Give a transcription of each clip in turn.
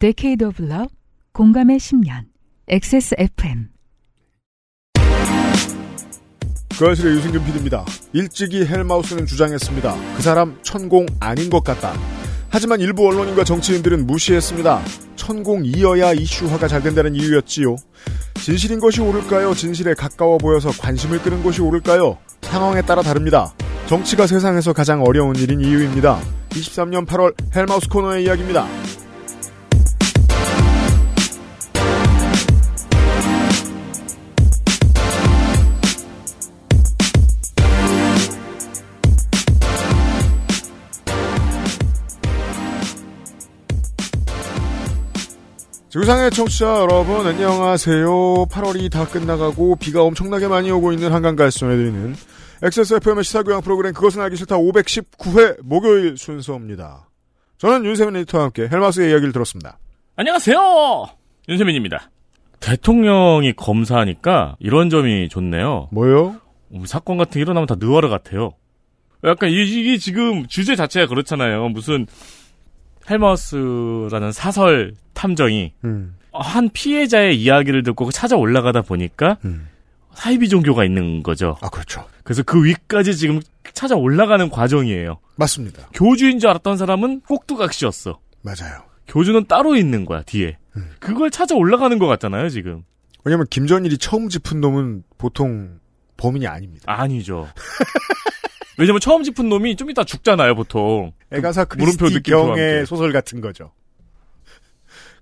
Decade of Love, 공감의 10년, XSFM. 그 아실의 유승균 PD입니다. 일찍이 헬마우스는 주장했습니다. 그 사람 천공 아닌 것 같다. 하지만 일부 언론인과 정치인들은 무시했습니다. 천공이어야 이슈화가 잘 된다는 이유였지요. 진실인 것이 옳을까요? 진실에 가까워 보여서 관심을 끄는 것이 옳을까요? 상황에 따라 다릅니다. 정치가 세상에서 가장 어려운 일인 이유입니다. 23년 8월 헬마우스 코너의 이야기입니다. 지구상의 청취자 여러분 안녕하세요. 8월이 다 끝나가고 비가 엄청나게 많이 오고 있는 한강가에 전해드리는 XSFM의 시사교양 프로그램 그것은 알기 싫다 519회 목요일 순서입니다. 저는 윤세민 에디터와 함께 헬마스의 이야기를 들었습니다. 안녕하세요. 윤세민입니다. 대통령이 검사하니까 이런 점이 좋네요. 뭐요? 음, 사건 같은 게 일어나면 다 느와르 같아요. 약간 이- 이게 지금 주제 자체가 그렇잖아요. 무슨 헬마우스라는 사설 탐정이 음, 한 피해자의 이야기를 듣고 찾아 올라가다 보니까 음. 사이비 종교가 있는 거죠. 아 그렇죠. 그래서 그 위까지 지금 찾아 올라가는 과정이에요. 맞습니다. 교주인 줄 알았던 사람은 꼭두각시였어. 맞아요. 교주는 따로 있는 거야 뒤에. 음. 그걸 찾아 올라가는 것 같잖아요 지금. 왜냐면 김전일이 처음 짚은 놈은 보통 범인이 아닙니다. 아니죠. 왜냐면 처음 짚은 놈이 좀 이따 죽잖아요 보통. 애가사 물음표 크리스티. 경의 소설 같은 거죠.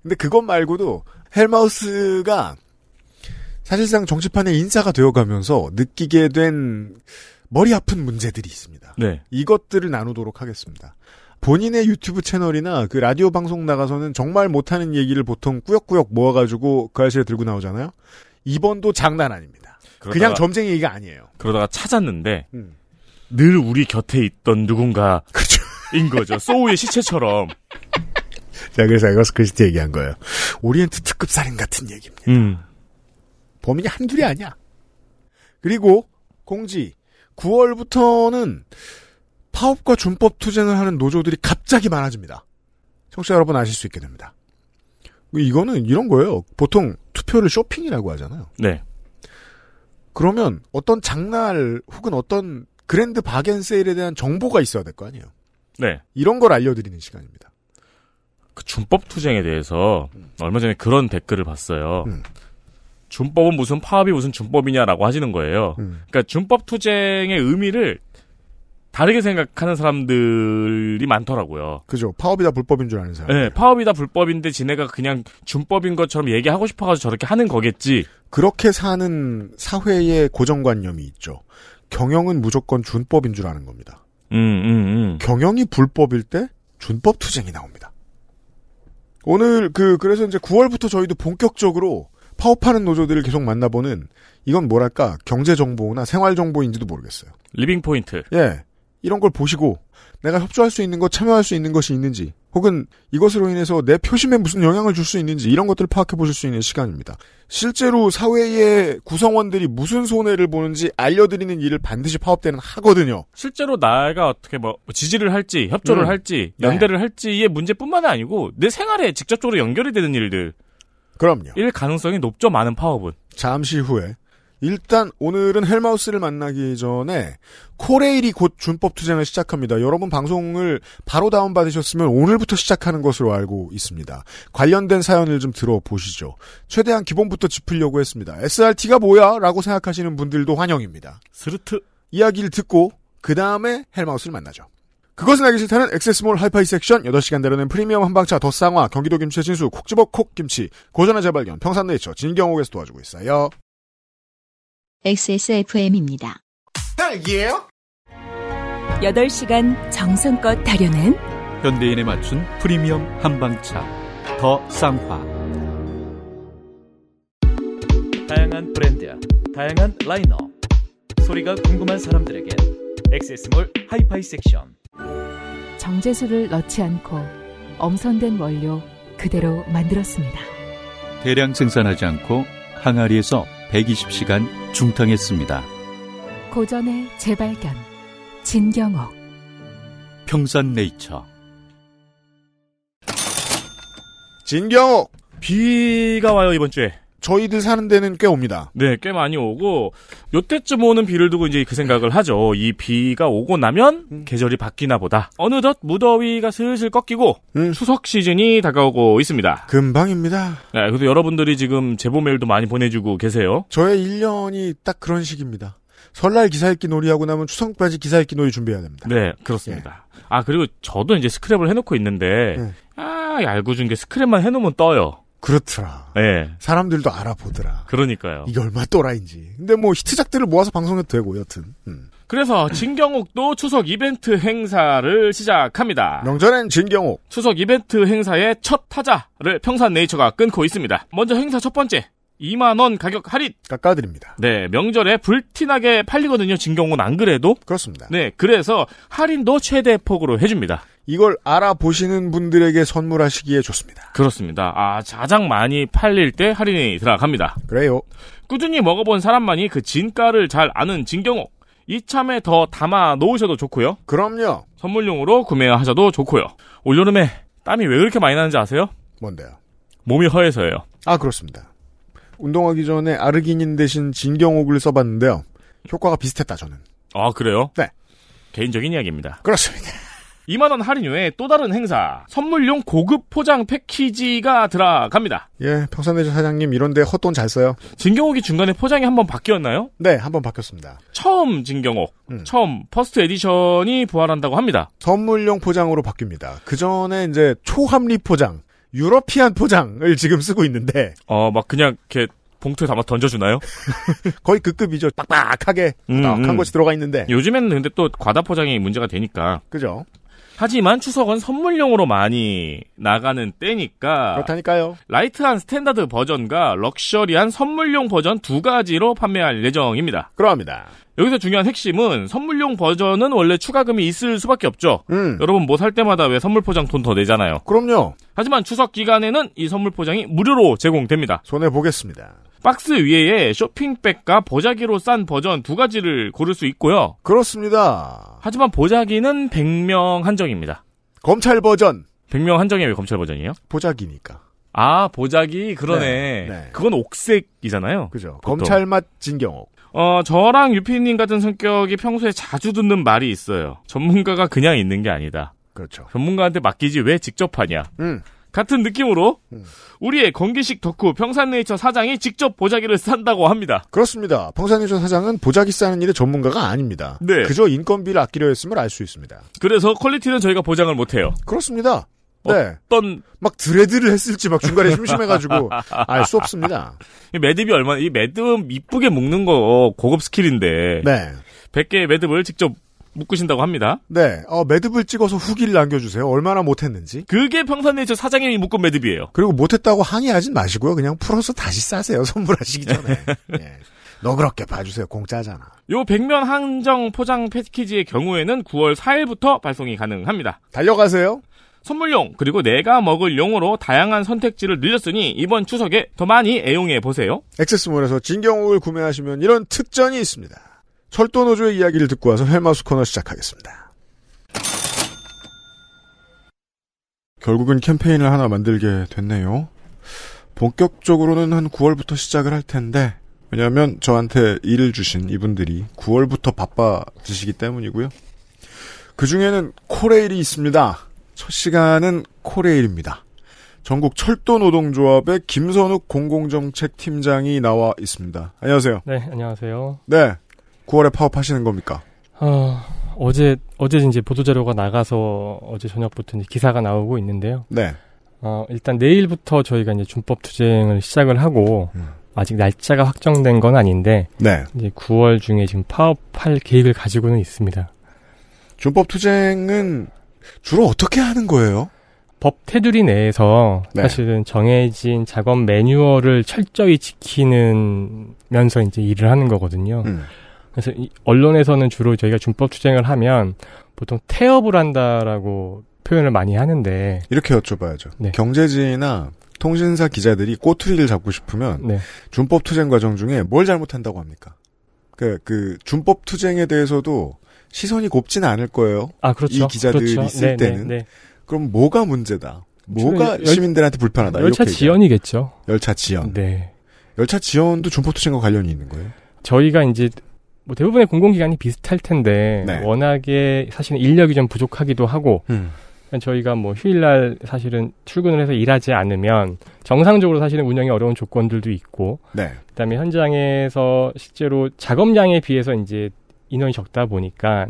근데 그것 말고도 헬마우스가 사실상 정치판의 인사가 되어가면서 느끼게 된 머리 아픈 문제들이 있습니다. 네. 이것들을 나누도록 하겠습니다. 본인의 유튜브 채널이나 그 라디오 방송 나가서는 정말 못하는 얘기를 보통 꾸역꾸역 모아가지고 그 아저씨에 들고 나오잖아요. 이번도 장난 아닙니다. 그냥 점쟁이 얘기가 아니에요. 그러다가 찾았는데 음. 늘 우리 곁에 있던 누군가인 그렇죠. 거죠. 소우의 시체처럼. 자, 그래서 이것을 크리스티 얘기한 거예요. 오리엔트 특급 살인 같은 얘기입니다. 음. 범인이 한둘이 아니야. 그리고 공지 9월부터는 파업과 준법 투쟁을 하는 노조들이 갑자기 많아집니다. 청취자 여러분 아실 수 있게 됩니다. 이거는 이런 거예요. 보통 투표를 쇼핑이라고 하잖아요. 네. 그러면 어떤 장날 혹은 어떤 grand 바겐 세일에 대한 정보가 있어야 될 거 아니에요. 네. 이런 걸 알려드리는 시간입니다. 그 준법 투쟁에 대해서 얼마 전에 그런 댓글을 봤어요. 음. 준법은 무슨 파업이 무슨 준법이냐라고 하시는 거예요. 음. 그러니까 준법 투쟁의 의미를 다르게 생각하는 사람들이 많더라고요. 그죠. 파업이 다 불법인 줄 아는 사람. 네, 파업이 다 불법인데 지네가 그냥 준법인 것처럼 얘기하고 싶어가지고 저렇게 하는 거겠지. 그렇게 사는 사회의 고정관념이 있죠. 경영은 무조건 준법인 줄 아는 겁니다. 음, 음, 음. 경영이 불법일 때 준법 투쟁이 나옵니다. 오늘 그 그래서 이제 9월부터 저희도 본격적으로 파업하는 노조들을 계속 만나보는 이건 뭐랄까 경제 정보나 생활 정보인지도 모르겠어요. living point. 예. 이런 걸 보시고 내가 협조할 수 있는 것, 참여할 수 있는 것이 있는지, 혹은 이것으로 인해서 내 표심에 무슨 영향을 줄 수 있는지 이런 것들을 파악해 보실 수 있는 시간입니다. 실제로 사회의 구성원들이 무슨 손해를 보는지 알려드리는 일을 반드시 파업 때는 하거든요. 실제로 나가 어떻게 뭐 지지를 할지, 협조를 음. 할지, 네. 연대를 할지의 문제뿐만 아니고 내 생활에 직접적으로 연결이 되는 일들, 그럼요. 일 가능성이 높죠. 많은 파업은. 잠시 후에 일단 오늘은 헬마우스를 만나기 전에 코레일이 곧 준법 투쟁을 시작합니다. 여러분 방송을 바로 다운받으셨으면 오늘부터 시작하는 것으로 알고 있습니다. 관련된 사연을 좀 들어보시죠. 최대한 기본부터 짚으려고 했습니다. SRT가 뭐야? 라고 생각하시는 분들도 환영입니다. 스르트. 이야기를 듣고 그 다음에 헬마우스를 만나죠. 그것은 알기 싫다는 XS몰 하이파이 섹션 8시간 다려낸 프리미엄 한방차 더 쌍화 경기도 김치 진수 콕 집어 콕 김치 고전의 재발견 평산네이처 진경옥에서 도와주고 있어요. XSFM입니다. 딸기예요? 8시간 정성껏 다려낸 현대인에 맞춘 프리미엄 한방차 더 쌍화 다양한 브랜드, 다양한 라인업, 소리가 궁금한 사람들에게 액세스몰 하이파이 섹션. 정제수를 넣지 않고 엄선된 원료 그대로 만들었습니다. 대량 생산하지 않고 항아리에서 120시간 중탕했습니다. 고전의 재발견 진경옥 평산네이처 진경옥 비가 와요 이번 주에. 저희들 사는 데는 꽤 옵니다. 네, 꽤 많이 오고 요때쯤 오는 비를 두고 이제 그 생각을 하죠. 이 비가 오고 나면 계절이 바뀌나 보다. 어느덧 무더위가 슬슬 꺾이고 음. 추석 시즌이 다가오고 있습니다. 금방입니다. 네, 그래서 여러분들이 지금 제보 메일도 많이 보내주고 계세요. 저의 1년이 딱 그런 식입니다. 설날 기사 읽기 놀이하고 나면 추석까지 기사 읽기 놀이 준비해야 됩니다. 네, 그렇습니다. 아 그리고 저도 이제 스크랩을 해놓고 있는데 네. 아 알고 준게 스크랩만 해놓으면 떠요. 그렇더라. 네, 사람들도 알아보더라. 그러니까요. 이게 얼마 또라인지. 근데 뭐 히트작들을 모아서 방송해도 되고 여튼. 음. 그래서 진경옥도 추석 이벤트 행사를 시작합니다. 명절엔 진경옥. 추석 이벤트 행사의 첫 타자를 평산네이처가 끊고 있습니다. 먼저 행사 첫 번째 2만 원 가격 할인. 깎아드립니다. 네, 명절에 불티나게 팔리거든요. 진경옥은 안 그래도. 그렇습니다. 네, 그래서 할인도 최대 폭으로 해줍니다. 이걸 알아보시는 분들에게 선물하시기에 좋습니다. 그렇습니다. 아, 가장 많이 팔릴 때 할인이 들어갑니다. 그래요. 꾸준히 먹어본 사람만이 그 진가를 잘 아는 진경옥. 이참에 더 담아 놓으셔도 좋고요. 그럼요. 선물용으로 구매하셔도 좋고요. 올여름에 땀이 왜 그렇게 많이 나는지 아세요? 뭔데요? 몸이 허해서예요. 아 그렇습니다. 운동하기 전에 아르기닌 대신 진경옥을 써봤는데요. 효과가 비슷했다 저는. 아, 그래요? 네. 개인적인 이야기입니다. 그렇습니다. 2만원 할인 외에 또 다른 행사, 선물용 고급 포장 패키지가 들어갑니다. 예, 평산네이처 사장님 이런데 헛돈 잘 써요. 진경옥이 중간에 포장이 한번 바뀌었나요? 네, 한번 바뀌었습니다. 처음 진경옥, 음. 처음 first edition이 부활한다고 합니다. 선물용 포장으로 바뀝니다. 그 전에 이제 초합리 포장, European 포장을 지금 쓰고 있는데 어, 막 그냥 이렇게 봉투에 담아 던져주나요? 거의 그 급이죠. 빡빡하게 음, 빡한 음. 것이 들어가 있는데 요즘에는 근데 또 과다 포장이 문제가 되니까. 그죠? 하지만 추석은 선물용으로 많이 나가는 때니까 그렇다니까요. light한 standard 버전과 luxury한 선물용 버전 두 가지로 판매할 예정입니다. 그러합니다. 여기서 중요한 핵심은 선물용 버전은 원래 추가금이 있을 수밖에 없죠. 음, 여러분 뭐 살 때마다 왜 선물 포장 돈 더 내잖아요. 그럼요. 하지만 추석 기간에는 이 선물 포장이 무료로 제공됩니다. 손해 보겠습니다. 박스 위에 쇼핑백과 보자기로 싼 버전 두 가지를 고를 수 있고요. 그렇습니다. 하지만 보자기는 100명 한정입니다. 검찰 버전 100명 한정이 왜 검찰 버전이에요? 보자기니까. 아, 보자기 그러네. 네, 네. 그건 옥색이잖아요. 그죠? 보통. 검찰 맛 진경옥. 어, 저랑 유피님 같은 성격이 평소에 자주 듣는 말이 있어요. 전문가가 그냥 있는 게 아니다. 그렇죠. 전문가한테 맡기지 왜 직접 하냐. 음, 같은 느낌으로 음. 우리의 건기식 덕후 평산네이처 사장이 직접 보자기를 산다고 합니다. 그렇습니다. 평산네이처 사장은 보자기 싸는 일의 전문가가 아닙니다. 네. 그저 인건비를 아끼려 했음을 알 수 있습니다. 그래서 퀄리티는 저희가 보장을 못해요. 그렇습니다. 네. 어떤 막 드레드를 했을지 막 중간에 심심해가지고 알 수 없습니다. 이 매듭이 얼마나 이 매듭 이쁘게 묶는 거 고급 스킬인데 네. 100개의 매듭을 직접 묶으신다고 합니다. 네. 어, 매듭을 찍어서 후기를 남겨주세요. 얼마나 못했는지. 그게 평산네이처 사장님이 묶은 매듭이에요. 그리고 못했다고 항의하진 마시고요. 그냥 풀어서 다시 싸세요. 선물하시기 전에. 예. 너그럽게 봐주세요. 공짜잖아. 요 100면 한정 포장 패키지의 경우에는 9월 4일부터 발송이 가능합니다. 달려가세요. 선물용 그리고 내가 먹을 용으로 다양한 선택지를 늘렸으니 이번 추석에 더 많이 애용해 보세요. 액세스몰에서 진경옥을 구매하시면 이런 특전이 있습니다. 철도노조의 이야기를 듣고 와서 헬마우스 코너 시작하겠습니다. 결국은 캠페인을 하나 만들게 됐네요. 본격적으로는 한 9월부터 시작을 할 텐데, 왜냐하면 저한테 일을 주신 이분들이 9월부터 바빠지시기 때문이고요. 그 중에는 코레일이 있습니다. 첫 시간은 코레일입니다. 전국 철도노동조합의 김선욱 공공정책 팀장이 나와 있습니다. 안녕하세요. 네, 안녕하세요. 네. 9월에 파업하시는 겁니까? 어, 어제, 어제 이제 보도 자료가 나가서 어제 저녁부터 이제 기사가 나오고 있는데요. 네. 어, 일단 내일부터 저희가 이제 준법 투쟁을 시작을 하고, 음. 아직 날짜가 확정된 건 아닌데, 네. 이제 9월 중에 지금 파업할 계획을 가지고는 있습니다. 준법 투쟁은 주로 어떻게 하는 거예요? 법 테두리 내에서 네. 사실은 정해진 작업 매뉴얼을 철저히 지키는 면서 이제 일을 하는 거거든요. 음. 그래서 이 언론에서는 주로 저희가 준법 투쟁을 하면 보통 태업을 한다라고 표현을 많이 하는데 이렇게 여쭤봐야죠. 네. 경제지나 통신사 기자들이 꼬투리를 잡고 싶으면 네. 준법 투쟁 과정 중에 뭘 잘못한다고 합니까? 그, 그 준법 투쟁에 대해서도 시선이 곱지는 않을 거예요. 아 그렇죠. 이 기자들이 그렇죠. 쓸 네, 때는 네, 네. 그럼 뭐가 문제다? 뭐가 열- 시민들한테 불편하다. 열차 지연이겠죠. 열차 지연. 네. 열차 지연도 준포투쟁과 관련이 있는 거예요. 저희가 이제 뭐 대부분의 공공기관이 비슷할 텐데 네. 워낙에 사실은 인력이 좀 부족하기도 하고 저희가 뭐 휴일날 사실은 출근을 해서 일하지 않으면 정상적으로 사실은 운영이 어려운 조건들도 있고 네. 그다음에 현장에서 실제로 작업량에 비해서 이제 인원이 적다 보니까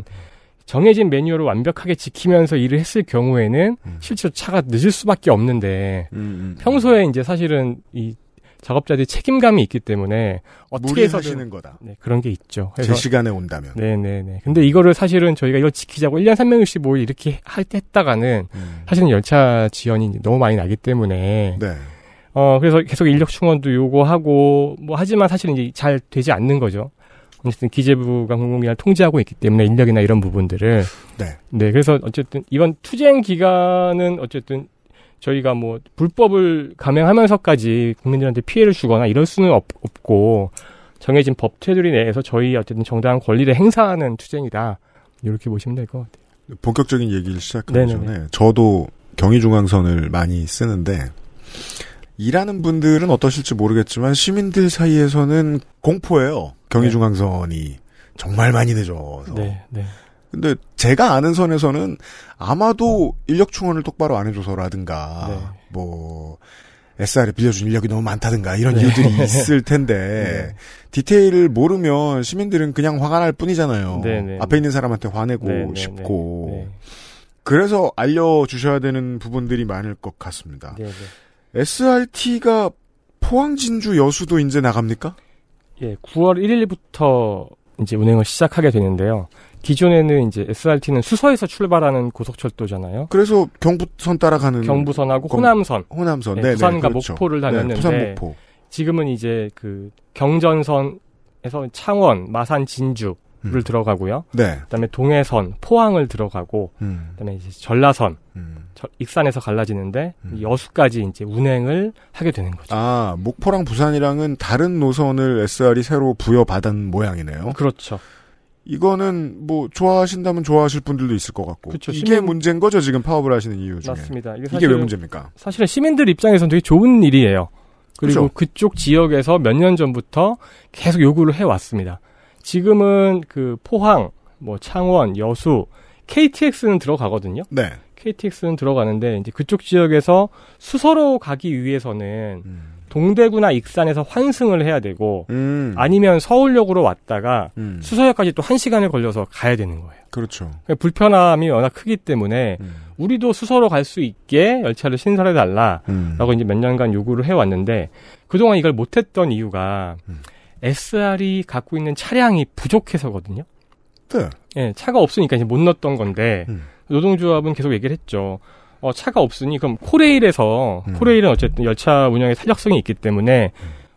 정해진 매뉴얼을 완벽하게 지키면서 일을 했을 경우에는 음. 실제로 차가 늦을 수밖에 없는데 음, 음. 평소에 이제 사실은 이 작업자들이 책임감이 있기 때문에 어떻게 해서든 거다. 네, 그런 게 있죠. 제 시간에 온다면. 네네네. 근데 이거를 사실은 저희가 이걸 지키자고 1년 365일 이렇게 할때 했다가는 음. 사실은 열차 지연이 너무 많이 나기 때문에 네. 어 그래서 계속 인력 충원도 요구하고 뭐 하지만 사실은 이제 잘 되지 않는 거죠. 어쨌든 기재부가 공공기관을 통제하고 있기 때문에 인력이나 이런 부분들을 네. 네 그래서 어쨌든 이번 투쟁 기간은 어쨌든 저희가 뭐 불법을 감행하면서까지 국민들한테 피해를 주거나 이럴 수는 없, 고 정해진 법 테두리 내에서 저희 어쨌든 정당한 권리를 행사하는 투쟁이다 이렇게 보시면 될 것 같아요. 본격적인 얘기를 시작하기 네네네. 전에 저도 경의중앙선을 많이 쓰는데 일하는 분들은 어떠실지 모르겠지만 시민들 사이에서는 공포예요. 경의중앙선이 정말 많이 늦어서. 네, 네. 근데 제가 아는 선에서는 아마도 인력 충원을 똑바로 안 해줘서라든가 네. 뭐 SR에 빌려준 인력이 너무 많다든가 이런 네. 이유들이 있을 텐데 디테일을 모르면 시민들은 그냥 화가 날 뿐이잖아요. 네, 네. 앞에 있는 사람한테 화내고 네, 네, 싶고 네. 그래서 알려주셔야 되는 부분들이 많을 것 같습니다. 네, 네. SRT가 포항 진주 여수도 이제 나갑니까? 예, 9월 1일부터 이제 운행을 시작하게 되는데요. 기존에는 이제 SRT는 수서에서 출발하는 고속철도잖아요. 그래서 경부선 따라가는 경부선하고 경- 호남선, 호남선, 네, 네, 부산과 그렇죠. 목포를 네, 다녔는데 부산 목포. 지금은 이제 그 경전선에서 창원, 마산, 진주를 음. 들어가고요. 네. 그다음에 동해선, 포항을 들어가고 음, 그다음에 이제 전라선, 음. 저- 익산에서 갈라지는데 음. 여수까지 이제 운행을 하게 되는 거죠. 아, 목포랑 부산이랑은 다른 노선을 SR이 새로 부여받은 모양이네요. 그렇죠. 이거는 뭐 좋아하신다면 좋아하실 분들도 있을 것 같고. 그쵸, 이게 시민- 문제인 거죠, 지금 파업을 하시는 이유 중에. 맞습니다. 이게, 이게 사실은 왜 문제입니까? 사실은 시민들 입장에서는 되게 좋은 일이에요. 그리고 그죠. 그쪽 지역에서 몇 년 전부터 계속 요구를 해왔습니다. 지금은 그 포항, 뭐 창원, 여수, KTX는 들어가거든요. 네. KTX는 들어가는데 이제 그쪽 지역에서 수서로 가기 위해서는 음. 동대구나 익산에서 환승을 해야 되고 음. 아니면 서울역으로 왔다가 음. 수서역까지 또 한 시간을 걸려서 가야 되는 거예요. 그렇죠. 그러니까 불편함이 워낙 크기 때문에 음. 우리도 수서로 갈 수 있게 열차를 신설해 달라. 음. 라고 이제 몇 년간 요구를 해 왔는데 그동안 이걸 못했던 이유가 음. SR이 갖고 있는 차량이 부족해서거든요. 네. 예, 차가 없으니까 이제 못 넣었던 건데 음. 노동조합은 계속 얘기를 했죠. 어, 차가 없으니 그럼 코레일에서 음. 코레일은 어쨌든 열차 운영에 탄력성이 있기 때문에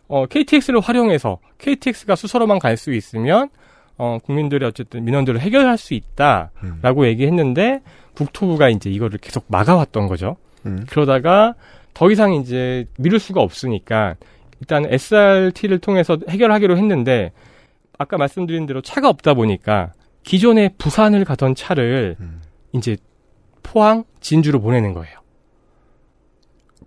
어, KTX를 활용해서 KTX가 수서로만 갈 수 있으면 어, 국민들의 어쨌든 민원들을 해결할 수 있다라고 음. 얘기했는데 국토부가 이제 이거를 계속 막아왔던 거죠. 음. 그러다가 더 이상 이제 미룰 수가 없으니까 일단 SRT를 통해서 해결하기로 했는데 아까 말씀드린 대로 차가 없다 보니까 기존에 부산을 가던 차를 음. 이제 포항, 진주로 보내는 거예요.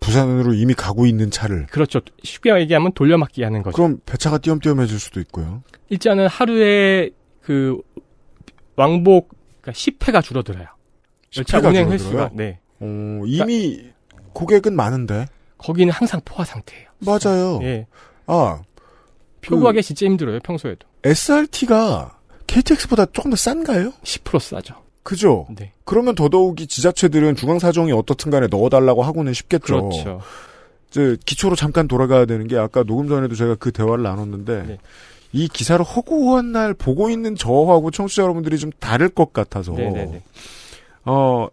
부산으로 이미 가고 있는 차를. 그렇죠. 쉽게 얘기하면 돌려막기 하는 거죠. 그럼 배차가 띄엄띄엄 해질 수도 있고요. 일단은 하루에 그 왕복 그러니까 10회가 줄어들어요. 열차 10회가 운행 줄어들어요? 횟수가. 네. 어, 이미 고객은 많은데. 거기는 항상 포화 상태예요. 맞아요. 예. 아, 표 구하기 진짜 힘들어요. 평소에도. SRT가 KTX보다 조금 더 싼가요? 10% 싸죠. 그죠? 네. 그러면 더더욱이 지자체들은 중앙 사정이 어떻든 간에 넣어달라고 하고는 싶겠죠. 그렇죠. 이제 기초로 잠깐 돌아가야 되는 게 아까 녹음 전에도 제가 그 대화를 나눴는데 네. 이 기사를 허구한 날 보고 있는 저하고 청취자 여러분들이 좀 다를 것 같아서 네네네. 어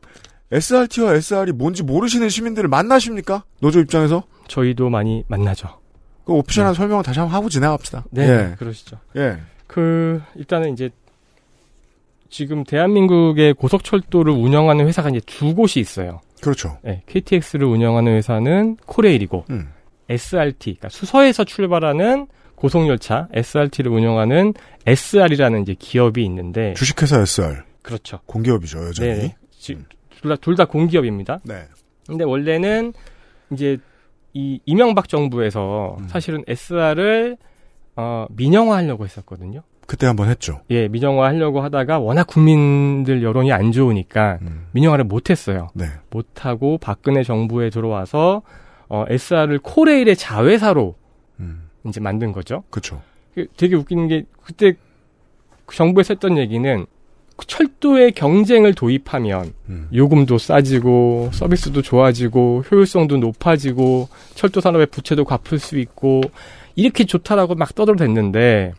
SRT와 SR이 뭔지 모르시는 시민들을 만나십니까? 노조 입장에서 저희도 많이 만나죠. 그 오피셜한 설명을 다시 한번 하고 지나갑시다. 네. 예. 그러시죠. 예. 그 일단은 이제 지금 대한민국의 고속철도를 운영하는 회사가 이제 두 곳이 있어요. 그렇죠. 네, KTX를 운영하는 회사는 코레일이고 음. SRT, 그러니까 수서에서 출발하는 고속열차 SRT를 운영하는 SR이라는 이제 기업이 있는데 주식회사 SR 그렇죠. 공기업이죠 여전히. 네, 둘다 둘 다 공기업입니다. 네. 근데 원래는 이제 이 이명박 정부에서 음. 사실은 SR을 어, 민영화하려고 했었거든요. 그때 한번 했죠. 예, 민영화 하려고 하다가 워낙 국민들 여론이 안 좋으니까 음. 민영화를 못했어요. 네. 못하고 박근혜 정부에 들어와서 어, SR을 코레일의 자회사로 음. 이제 만든 거죠. 그렇죠. 그 되게 웃기는 게 그때 그 정부에서 했던 얘기는 그 철도의 경쟁을 도입하면 음. 요금도 싸지고 서비스도 좋아지고 효율성도 높아지고 철도 산업의 부채도 갚을 수 있고 이렇게 좋다라고 막 떠들어댔는데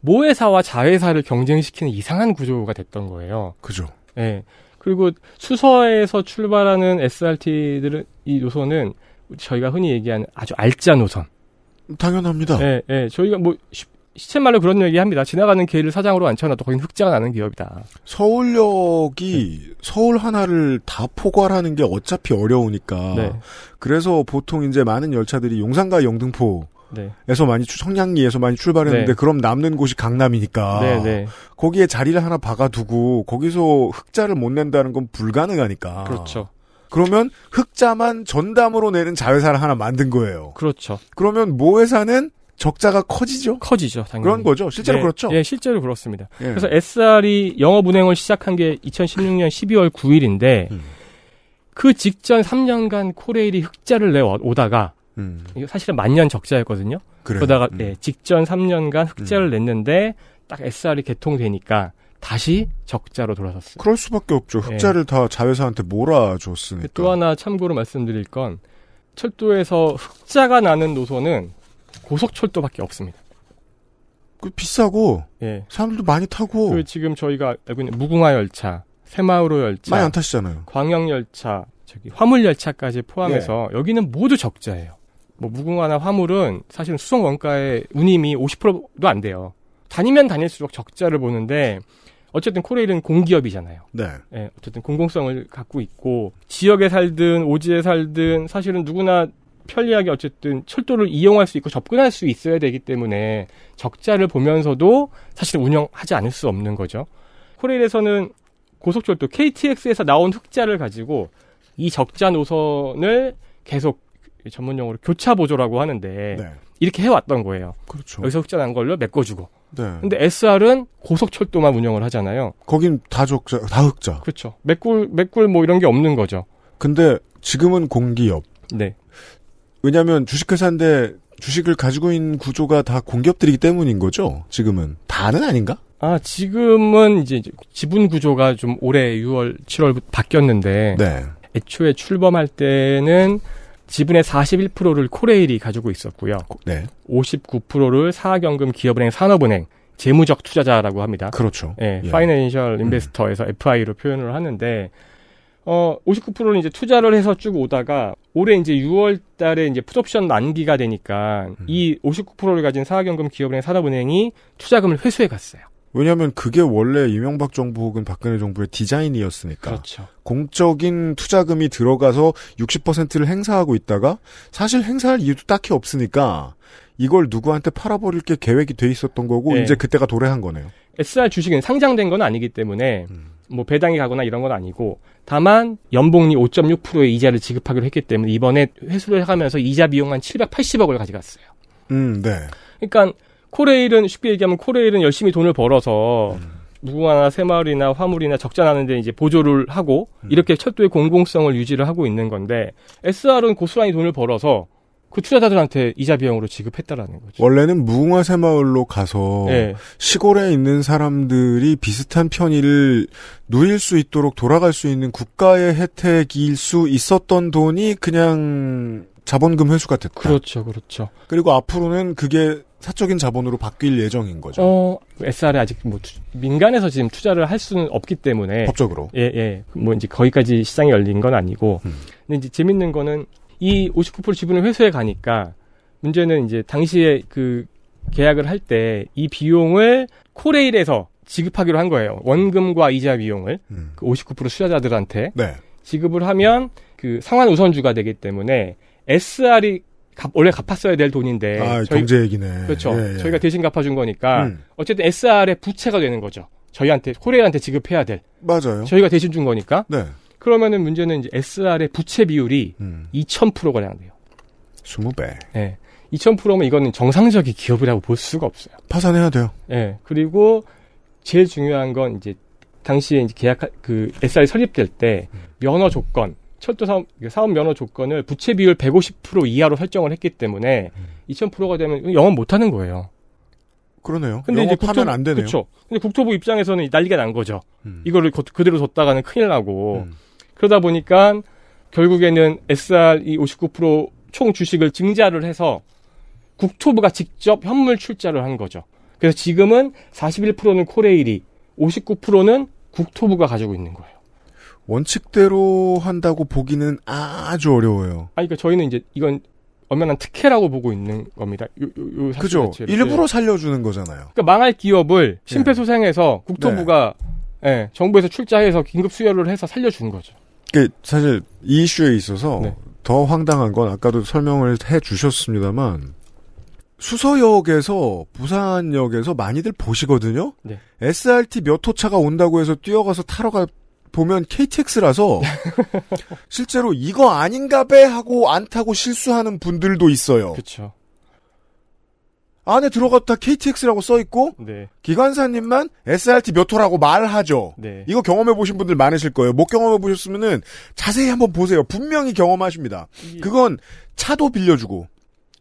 모회사와 자회사를 경쟁시키는 이상한 구조가 됐던 거예요. 그죠. 예. 그리고 수서에서 출발하는 SRT들은 이 노선은 저희가 흔히 얘기하는 아주 알짜 노선. 당연합니다. 예, 예. 저희가 뭐 시- 시쳇말로 그런 얘기 합니다. 지나가는 개를 사장으로 앉혀놔도 거기는 흑자가 나는 기업이다. 서울역이 서울 하나를 다 포괄하는 게 어차피 어려우니까. 네. 그래서 보통 이제 많은 열차들이 용산과 영등포 네. 에서 많이 출- 성량리에서 많이 출발했는데 네. 그럼 남는 곳이 강남이니까 네, 네. 거기에 자리를 하나 박아두고 거기서 흑자를 못 낸다는 건 불가능하니까 그렇죠. 그러면 흑자만 전담으로 내는 자회사를 하나 만든 거예요. 그렇죠. 그러면 모 회사는 적자가 커지죠. 커지죠, 당연히. 그런 거죠. 실제로 네, 그렇죠. 예, 실제로 그렇습니다. 예. 그래서 SR이 영업 운행을 시작한 게 2016년 12월 9일인데 음. 그 직전 3년간 코레일이 흑자를 내 오다가 음, 사실은 만년 적자였거든요. 그래요. 그러다가 음. 예, 직전 3년간 흑자를 냈는데 딱 SR이 개통되니까 다시 적자로 돌아섰어요. 그럴 수밖에 없죠. 예. 흑자를 다 자회사한테 몰아줬으니까. 또 하나 참고로 말씀드릴 건 철도에서 흑자가 나는 노선은 고속철도밖에 없습니다. 그 비싸고 예. 사람들도 많이 타고 그 지금 저희가 알고 있는 무궁화 열차, 새마을호 열차, 많이 안 타시잖아요. 광역 열차, 저기 화물 열차까지 포함해서 여기는 모두 적자예요. 뭐 무궁화나 화물은 사실은 수송 원가의 운임이 50%도 안 돼요. 다니면 다닐수록 적자를 보는데 어쨌든 코레일은 공기업이잖아요. 네. 예, 어쨌든 공공성을 갖고 있고 지역에 살든 오지에 살든 사실은 누구나 편리하게 어쨌든 철도를 이용할 수 있고 접근할 수 있어야 되기 때문에 적자를 보면서도 사실 운영하지 않을 수 없는 거죠. 코레일에서는 고속철도 KTX에서 나온 흑자를 가지고 이 적자 노선을 계속 전문 용어로 교차 보조라고 하는데 네. 이렇게 해왔던 거예요. 그렇죠. 여기서 흑자 난 걸로 메꿔주고. 네. 근데 SR은 고속철도만 운영을 하잖아요. 거긴 다 적자, 다 흑자. 그렇죠. 메꿀 메꿀 뭐 이런 게 없는 거죠. 근데 지금은 공기업. 네. 왜냐하면 주식회사인데 주식을 가지고 있는 구조가 다 공기업들이기 때문인 거죠. 지금은 다는 아닌가? 아, 지금은 이제 지분 구조가 좀 올해 6월, 7월 바뀌었는데 네. 애초에 출범할 때는 지분의 41%를 코레일이 가지고 있었고요. 네. 59%를 사학연금 기업은행 산업은행 재무적 투자자라고 합니다. 그렇죠. 예, 예. 파이낸셜 인베스터에서 FI로 표현을 하는데 어 59%는 이제 투자를 해서 쭉 오다가 올해 이제 6월 달에 이제 풋옵션 만기가 되니까 음. 이 59%를 가진 사학연금 기업은행 산업은행이 투자금을 회수해 갔어요. 왜냐하면 그게 원래 이명박 정부 혹은 박근혜 정부의 디자인이었으니까 그렇죠. 공적인 투자금이 들어가서 60%를 행사하고 있다가 사실 행사할 이유도 딱히 없으니까 이걸 누구한테 팔아버릴 게 계획이 돼 있었던 거고 네. 이제 그때가 도래한 거네요. SR 주식은 상장된 건 아니기 때문에 음. 뭐 배당이 가거나 이런 건 아니고 다만 연봉리 5.6%의 이자를 지급하기로 했기 때문에 이번에 회수를 해가면서 이자 비용 한 780억을 가져갔어요. 음, 네. 그러니까 코레일은 쉽게 얘기하면 코레일은 열심히 돈을 벌어서 무궁화나 새마을이나 화물이나 적자 나는데 이제 보조를 하고 이렇게 철도의 공공성을 유지를 하고 있는 건데 SR은 고스란히 돈을 벌어서 그 투자자들한테 이자 비용으로 지급했다라는 거죠. 원래는 무궁화 새마을로 가서 네. 시골에 있는 사람들이 비슷한 편의를 누릴 수 있도록 돌아갈 수 있는 국가의 혜택일 수 있었던 돈이 그냥 자본금 회수가 됐다. 그렇죠, 그렇죠. 그리고 앞으로는 그게 사적인 자본으로 바뀔 예정인 거죠. 어, SR에 아직 뭐 투- 민간에서 지금 투자를 할 수는 없기 때문에 법적으로. 예, 예. 뭐 이제 거기까지 시장이 열린 건 아니고. 음. 근데 이제 재밌는 거는 이 59% 지분을 회수해 가니까 문제는 이제 당시에 그 계약을 할 때 이 비용을 코레일에서 지급하기로 한 거예요. 원금과 이자 비용을 음. 그59% 투자자들한테 네. 지급을 하면 그 상환 우선주가 되기 때문에 SR이 갚- 원래 갚았어야 될 돈인데 아, 네, 저희- 경제 얘기네. 그렇죠. 예, 예. 저희가 대신 갚아준 거니까 음. 어쨌든 SR의 부채가 되는 거죠. 저희한테 코레일한테 지급해야 될 맞아요. 저희가 대신 준 거니까 네. 그러면은 문제는 이제 SR의 부채 비율이 음, 2,000%가 돼요. 20배. 예. 2,000%면 이거는 정상적인 기업이라고 볼 수가 없어요. 파산해야 돼요. 예. 그리고 제일 중요한 건 이제 당시에 이제 계약 그 SR이 설립될 때 면허 조건 철도 사업, 사업 면허 조건을 부채 비율 150% 이하로 설정을 했기 때문에 2,000%가 되면 영업 못 하는 거예요. 그러네요. 근데 이제 국토부- 안 되네요. 그렇죠. 근데 국토부 입장에서는 난리가 난 거죠. 음. 이거를 그- 그대로 뒀다가는 큰일 나고 음. 그러다 보니까 결국에는 SR 이 59%총 주식을 증자를 해서 국토부가 직접 현물 출자를 한 거죠. 그래서 지금은 41%는 코레일이 59%는 국토부가 가지고 있는 거예요. 원칙대로 한다고 보기는 아주 어려워요. 아, 그러니까 저희는 이제 이건 엄연한 특혜라고 보고 있는 겁니다. 요, 요, 요 그죠? 자체를. 일부러 예. 살려주는 거잖아요. 그러니까 망할 기업을 심폐소생해서 국토부가 예, 정부에서 출자해서 긴급 수혈을 해서 살려주는 거죠. 그 사실 이 이슈에 있어서 네. 더 황당한 건 아까도 설명을 해 주셨습니다만 수서역에서 부산역에서 많이들 보시거든요. 네. SRT 몇 호차가 온다고 해서 뛰어가서 타러 가 보면 KTX라서 실제로 이거 아닌가 배 하고 안 타고 실수하는 분들도 있어요. 그렇죠. 안에 들어갔다 KTX라고 써 있고 네. 기관사님만 SRT 몇 호라고 말하죠. 네. 이거 경험해 보신 분들 많으실 거예요. 못 경험해 보셨으면은 자세히 한번 보세요. 분명히 경험하십니다. 그건 차도 빌려주고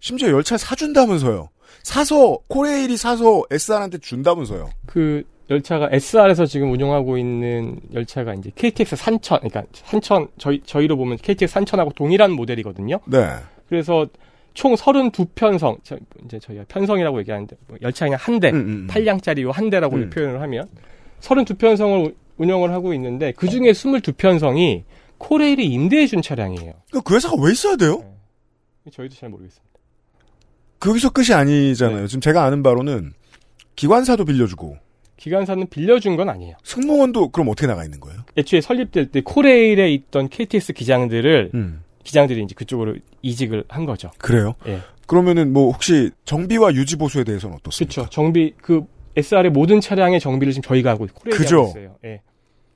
심지어 열차 사준다면서요. 사서 코레일이 사서 SR한테 준다면서요. 그 열차가 SR에서 지금 운영하고 있는 열차가 이제 KTX 산천, 그러니까 산천 저희 저희로 보면 KTX 산천하고 동일한 모델이거든요. 네. 그래서 총 32편성, 저, 이제 저희가 편성이라고 얘기하는데 뭐 열차 그냥 한 대, 음, 음, 음. 8량짜리 한 대라고 음. 표현을 하면 32편성을 운영을 하고 있는데 그 중에 22편성이 코레일이 임대해 준 차량이에요. 그, 그 회사가 왜 있어야 돼요? 저희도 잘 모르겠습니다. 거기서 끝이 아니잖아요. 네. 지금 제가 아는 바로는 기관사도 빌려주고 기관사는 빌려준 건 아니에요. 승무원도 그럼 어떻게 나가 있는 거예요? 애초에 설립될 때 코레일에 있던 KTX 기장들을 음. 기장들이 이제 그쪽으로 이직을 한 거죠. 그래요? 예. 그러면은 뭐 혹시 정비와 유지 보수에 대해서는 어떻습니까? 그렇죠. 정비 그 SR의 모든 차량의 정비를 지금 저희가 하고 코레일이 그죠. 하고 있어요. 예.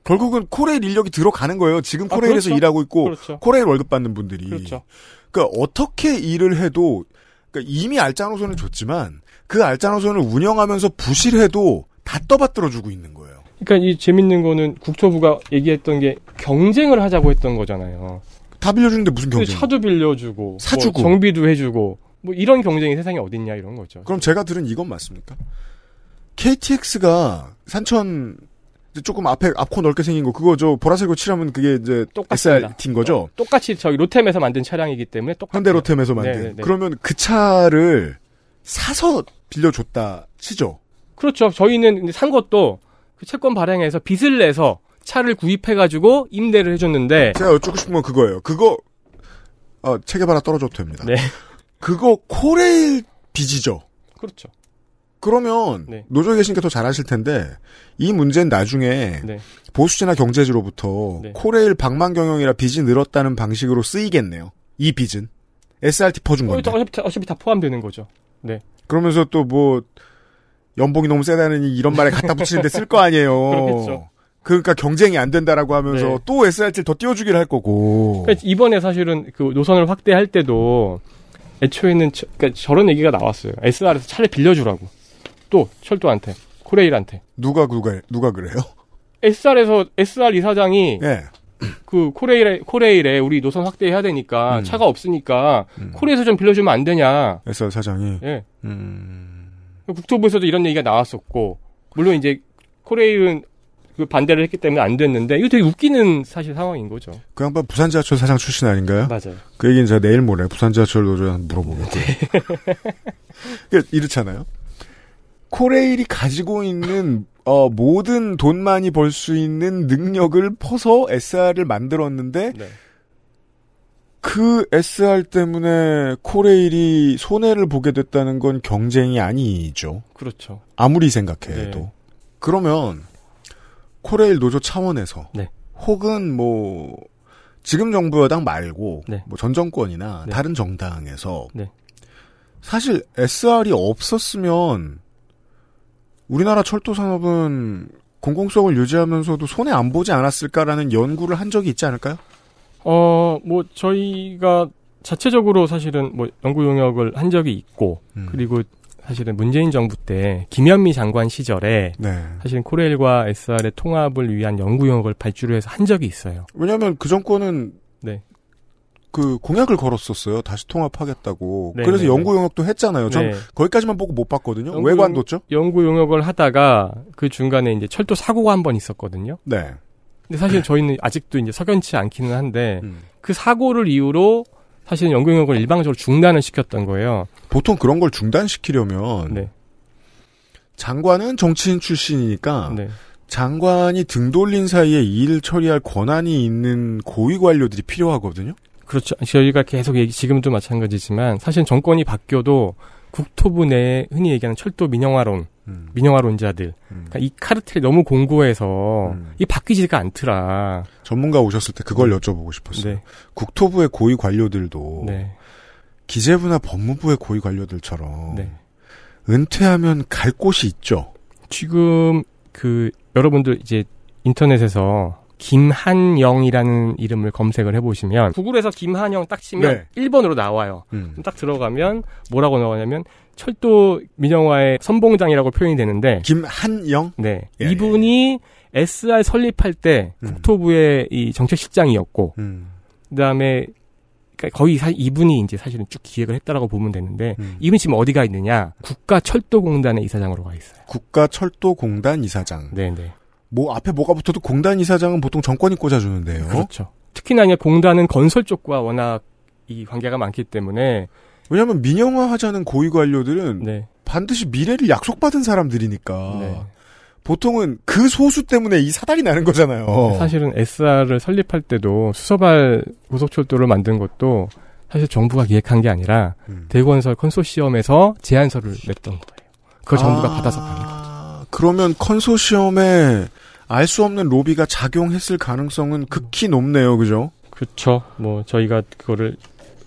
결국은 코레일 인력이 들어가는 거예요. 지금 아, 코레일에서 그렇죠. 일하고 있고 그렇죠. 코레일 월급 받는 분들이. 그렇죠. 그러니까 어떻게 일을 해도 그러니까 이미 알짜 노선을 줬지만 그 알짜 노선을 운영하면서 부실해도 다 떠받들어 주고 있는 거예요. 그러니까 이 재밌는 거는 국토부가 얘기했던 게 경쟁을 하자고 했던 거잖아요. 다 빌려주는데 무슨 근데 경쟁? 차도 빌려주고 사주고. 뭐 정비도 해주고 뭐 이런 경쟁이 세상에 어딨냐 이런 거죠. 그럼 제가 들은 이건 맞습니까? KTX가 산천 조금 앞에 앞코 넓게 생긴 거 그거 저 보라색으로 칠하면 그게 이제 똑같습니다. SRT인 거죠. 똑같이 저희 로템에서 만든 차량이기 때문에 똑같아요. 현대 로템에서 만든. 네, 네, 네. 그러면 그 차를 사서 빌려줬다 치죠. 그렇죠. 저희는 이제 산 것도 그 채권 발행해서 빚을 내서 차를 구입해가지고 임대를 해줬는데 제가 여쭙고 싶은 건 그거예요. 그거 어, 책에 하나 떨어져도 됩니다. 네. 그거 코레일 빚이죠. 그렇죠. 그러면 네. 노조에 계신 게더 잘하실 텐데 이 문제는 나중에 네. 보수지나 경제지로부터 네. 코레일 방만 경영이라 빚이 늘었다는 방식으로 쓰이겠네요. 이 빚은 SRT 퍼준 어, 건데. 어차피, 다- 어차피 다 포함되는 거죠. 네. 그러면서 또 뭐 연봉이 너무 세다느니 이런 말에 갖다 붙이는데 쓸 거 아니에요. 그렇겠죠. 그러니까 경쟁이 안 된다라고 하면서 네. 또 SRT를 더 띄워주기를 할 거고. 그러니까 이번에 사실은 그 노선을 확대할 때도 애초에는 저, 그러니까 저런 얘기가 나왔어요. SR에서 차를 빌려주라고. 또 철도한테 코레일한테. 누가 누가 누가 그래요? SR에서 SR 이사장이 예. 그 코레일에 코레일에 우리 노선 확대해야 되니까 음. 차가 없으니까 음. 코레에서 좀 빌려주면 안 되냐. SR 사장이. 예. 음. 국토부에서도 이런 얘기가 나왔었고 물론 이제 코레일은 그 반대를 했기 때문에 안 됐는데 이거 되게 웃기는 사실 상황인 거죠. 그 양반 부산 지하철 사장 출신 아닌가요? 맞아요. 그 얘기는 제가 내일 모레 부산 지하철 노조한테 물어보겠고요. 그 이렇잖아요. 코레일이 가지고 있는 어, 모든 돈 많이 벌 수 있는 능력을 퍼서 SR을 만들었는데 네. 그 SR 때문에 코레일이 손해를 보게 됐다는 건 경쟁이 아니죠. 그렇죠. 아무리 생각해도. 네. 그러면 코레일 노조 차원에서 네. 혹은 뭐 지금 정부 여당 말고 네. 뭐전 정권이나 네. 다른 정당에서 네. 사실 SR이 없었으면 우리나라 철도 산업은 공공성을 유지하면서도 손해 안 보지 않았을까라는 연구를 한 적이 있지 않을까요? 어, 뭐, 저희가 자체적으로 사실은 뭐 연구 용역을 한 적이 있고, 음. 그리고 사실은 문재인 정부 때 김현미 장관 시절에 네. 사실은 코레일과 SR의 통합을 위한 연구 용역을 발주를 해서 한 적이 있어요. 왜냐하면 그 정권은 네. 그 공약을 걸었었어요. 다시 통합하겠다고. 네, 그래서 네, 연구 영역도 했잖아요. 전 네. 거기까지만 보고 못 봤거든요. 왜 용- 관뒀죠? 연구 용역을 하다가 그 중간에 이제 철도 사고가 한 번 있었거든요. 네. 근데 사실 저희는 아직도 이제 석연치 않기는 한데 음. 그 사고를 이유로 사실은 연구 용역을 일방적으로 중단을 시켰던 거예요. 보통 그런 걸 중단시키려면 네. 장관은 정치인 출신이니까 네. 장관이 등 돌린 사이에 일 처리할 권한이 있는 고위 관료들이 필요하거든요. 그렇죠. 저희가 계속 얘기, 지금도 마찬가지지만 사실 정권이 바뀌어도 국토부 내에 흔히 얘기하는 철도 민영화론, 음. 민영화론자들. 음. 그러니까 이 카르텔이 너무 공고해서 음. 이 바뀌지가 않더라. 전문가 오셨을 때 그걸 여쭤보고 싶었어요. 네. 국토부의 고위 관료들도 네. 기재부나 법무부의 고위 관료들처럼 네. 은퇴하면 갈 곳이 있죠. 지금 그 여러분들 이제 인터넷에서 김한영이라는 이름을 검색을 해보시면 구글에서 김한영 딱 치면 네. 1번으로 나와요. 음. 딱 들어가면 뭐라고 나오냐면 철도 민영화의 선봉장이라고 표현이 되는데 김한영? 네. 예, 이분이 SR 설립할 때 음. 국토부의 이 정책실장이었고 음. 그다음에 그러니까 거의 사, 이분이 이제 사실은 쭉 기획을 했다라고 보면 되는데 음. 이분이 지금 어디가 있느냐? 국가철도공단의 이사장으로 가 있어요. 국가철도공단 이사장. 네, 네. 뭐 앞에 뭐가 붙어도 공단 이사장은 보통 정권이 꽂아주는데요. 그렇죠. 특히나 이제 공단은 건설 쪽과 워낙 이 관계가 많기 때문에 왜냐하면 민영화하자는 고위 관료들은 네. 반드시 미래를 약속받은 사람들이니까 네. 보통은 그 소수 때문에 이 사달이 나는 거잖아요. 사실은 SR을 설립할 때도 수서발 고속철도를 만든 것도 사실 정부가 기획한 게 아니라 음. 대건설 컨소시엄에서 제안서를 냈던 거예요. 그걸 정부가 아, 받아서 가는 거죠. 그러면 컨소시엄에 알 수 없는 로비가 작용했을 가능성은 극히 높네요, 그죠? 그렇죠. 뭐 저희가 그거를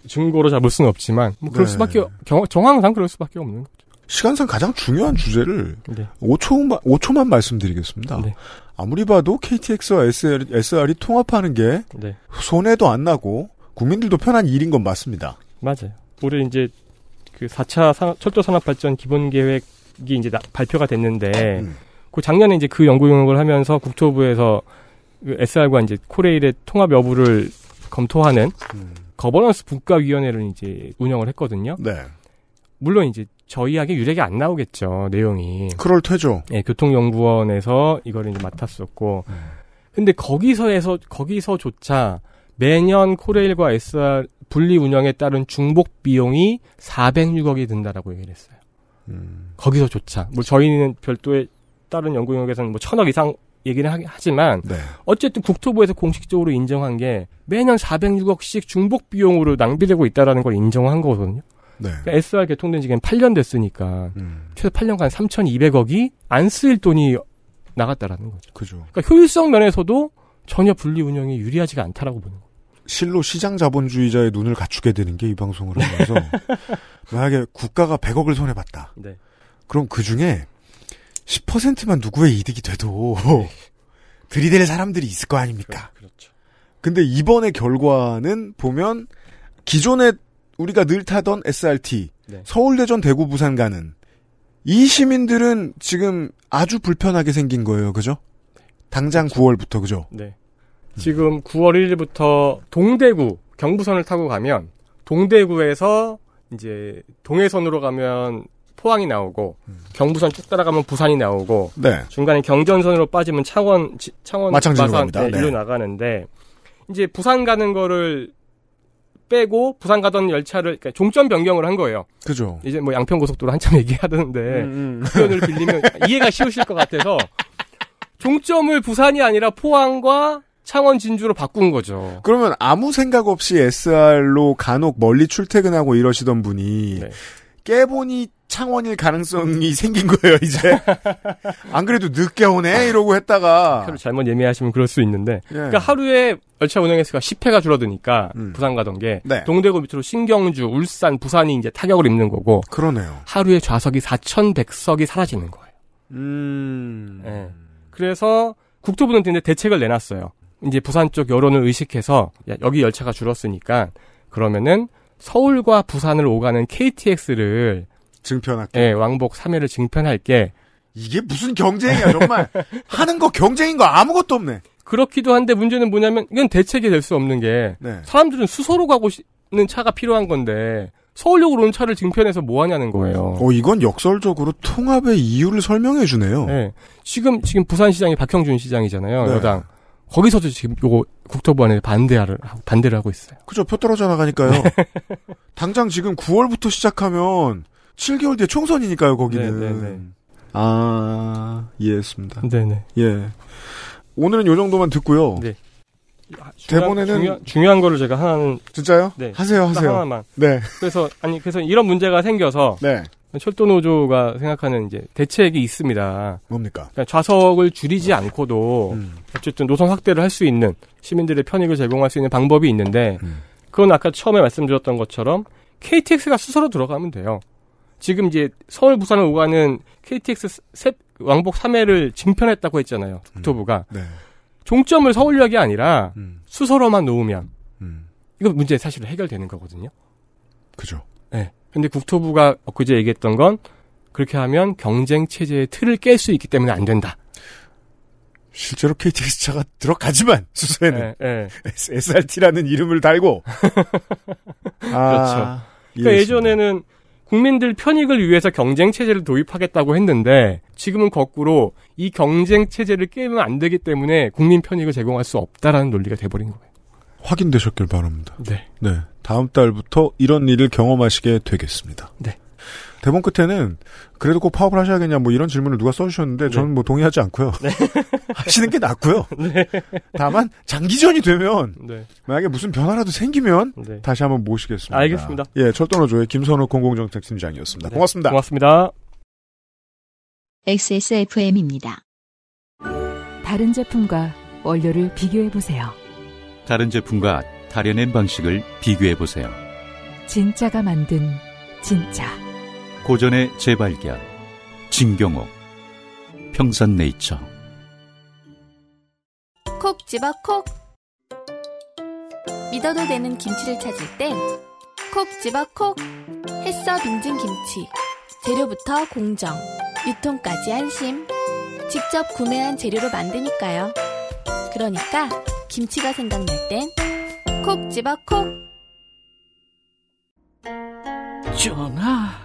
증거로 잡을 수는 없지만 뭐 그럴 네. 수밖에 경, 정황상 그럴 수밖에 없는 거죠. 시간상 가장 중요한 주제를 네. 5초만, 5초만 말씀드리겠습니다. 네. 아무리 봐도 KTX와 SR, SR이 통합하는 게 네. 손해도 안 나고 국민들도 편한 일인 건 맞습니다. 맞아요. 올해 이제 그 4차 철도 산업 발전 기본 계획이 이제 나- 발표가 됐는데 음. 그 작년에 이제 그 연구 용역을 하면서 국토부에서 그 SR과 이제 코레일의 통합 여부를 검토하는 음. 거버넌스 분과위원회를 이제 운영을 했거든요. 네. 물론 이제 저희에게 유리하게 안 나오겠죠 내용이. 그럴 테죠. 예, 교통연구원에서 이걸 이제 맡았었고, 근데 거기서에서 거기서조차 매년 코레일과 SR 분리 운영에 따른 중복 비용이 406억이 든다라고 얘기를 했어요. 음. 거기서조차. 뭐 저희는 별도의 다른 연구 영역에서는 뭐 천억 이상 얘기를 하, 하지만 네. 어쨌든 국토부에서 공식적으로 인정한 게 매년 406억씩 중복 비용으로 낭비되고 있다라는 걸 인정한 거거든요. 네. 그러니까 SR 개통된 지금 8년 됐으니까 음. 최소 8년간 3,200억이 안 쓰일 돈이 나갔다라는 거죠. 그죠. 그러니까 효율성 면에서도 전혀 분리 운영이 유리하지가 않다라고 보는 거예요. 실로 시장 자본주의자의 눈을 갖추게 되는 게 이 방송을 하면서 만약에 국가가 100억을 손해 봤다. 네. 그럼 그 중에 10%만 누구의 이득이 돼도 들이댈 사람들이 있을 거 아닙니까? 그렇죠. 근데 이번의 결과는 보면 기존에 우리가 늘 타던 SRT 네. 서울대전 대구 부산 가는 이 시민들은 지금 아주 불편하게 생긴 거예요. 그죠? 당장 9월부터 그죠? 네. 지금 9월 1일부터 동대구 경부선을 타고 가면 동대구에서 이제 동해선으로 가면 포항이 나오고 경부선 쭉 따라가면 부산이 나오고 네. 중간에 경전선으로 빠지면 창원 지- 창원 마창진으로 마산. 네, 네. 일로 나가는데 이제 부산 가는 거를 빼고 부산 가던 열차를 그러니까 종점 변경을 한 거예요. 그죠? 이제 뭐 양평 고속도로 한참 얘기하던데 음, 음. 그 표현을 빌리면 이해가 쉬우실 것 같아서 종점을 부산이 아니라 포항과 창원 진주로 바꾼 거죠. 그러면 아무 생각 없이 SR로 간혹 멀리 출퇴근하고 이러시던 분이 네. 깨보니 창원일 가능성이 생긴 거예요, 이제. 안 그래도 늦게 오네, 이러고 했다가. 표를 잘못 예매하시면 그럴 수 있는데 예. 그러니까 하루에 열차 운행 횟수가 10회가 줄어드니까 음. 부산 가던 게 네. 동대구 밑으로 신경주, 울산, 부산이 이제 타격을 입는 거고 그러네요. 하루에 좌석이 4,100석이 사라지는 거예요. 음. 예. 그래서 국토부는 근데 대책을 내놨어요. 이제 부산 쪽 여론을 의식해서 야, 여기 열차가 줄었으니까 그러면은 서울과 부산을 오가는 KTX를 증편할게. 예, 왕복 3회를 증편할게. 이게 무슨 경쟁이야 정말. 하는 거 경쟁인 거 아무것도 없네. 그렇기도 한데 문제는 뭐냐면 이건 대책이 될 수 없는 게 네. 사람들은 수소로 가고 싶는 차가 필요한 건데 서울역으로 온 차를 증편해서 뭐 하냐는 거예요. 어 이건 역설적으로 통합의 이유를 설명해 주네요. 네. 지금 지금 부산시장이 박형준 시장이잖아요. 네. 여당. 거기서도 지금 요거 국토부 안에 반대를 하고 반대를 하고 있어요. 그죠 표 떨어져 나가니까요. 당장 지금 9월부터 시작하면 7개월 뒤에 총선이니까요 거기는. 네, 네, 네. 아 이해했습니다. 네네. 예. 오늘은 요 정도만 듣고요. 네. 대본에는- 중요한, 중요한 거를 제가 하나는 진짜요? 네. 하세요 딱 하세요. 하나만. 네. 그래서 아니 그래서 이런 문제가 생겨서 네. 철도 노조가 생각하는 이제 대책이 있습니다. 뭡니까? 그러니까 좌석을 줄이지 않고도 음. 어쨌든 노선 확대를 할 수 있는 시민들의 편익을 제공할 수 있는 방법이 있는데 음. 그건 아까 처음에 말씀드렸던 것처럼 KTX가 수소로 들어가면 돼요. 지금 이제 서울 부산을 오가는 KTX 셋 왕복 3회를 증편했다고 했잖아요. 국토부가 네. 종점을 서울역이 아니라 음. 수소로만 놓으면 음. 이거 문제 사실 해결되는 거거든요. 그죠. 네. 근데 국토부가 엊그제 얘기했던 건 그렇게 하면 경쟁 체제의 틀을 깰 수 있기 때문에 안 된다. 실제로 KTX 차가 들어가지만 수소에는 네, 네. SRT라는 이름을 달고. 아, 그러니까 이해했습니다. 예전에는 국민들 편익을 위해서 경쟁 체제를 도입하겠다고 했는데 지금은 거꾸로 이 경쟁 체제를 깨면 안 되기 때문에 국민 편익을 제공할 수 없다라는 논리가 돼버린 거예요. 확인되셨길 바랍니다. 네. 네. 다음 달부터 이런 일을 경험하시게 되겠습니다. 네. 대본 끝에는 그래도 꼭 파업을 하셔야겠냐 뭐 이런 질문을 누가 써주셨는데 저는 뭐 동의하지 않고요. 하시는 게 낫고요. 다만 장기전이 되면 네. 만약에 무슨 변화라도 생기면 네. 다시 한번 모시겠습니다. 알겠습니다. 예, 철도노조의 김선호 공공정책팀장이었습니다. 네. 고맙습니다. 고맙습니다. XSFM입니다. 다른 제품과 원료를 비교해 보세요. 다른 제품과 다려낸 방식을 비교해 보세요. 진짜가 만든 진짜. 고전의 재발견. 진경옥. 평산네이처. 콕 집어 콕 믿어도 되는 김치를 찾을 땐 콕 집어 콕 햇서 빙진 김치 재료부터 공정 유통까지 안심 직접 구매한 재료로 만드니까요 그러니까 김치가 생각날 땐 콕 집어 콕 전하,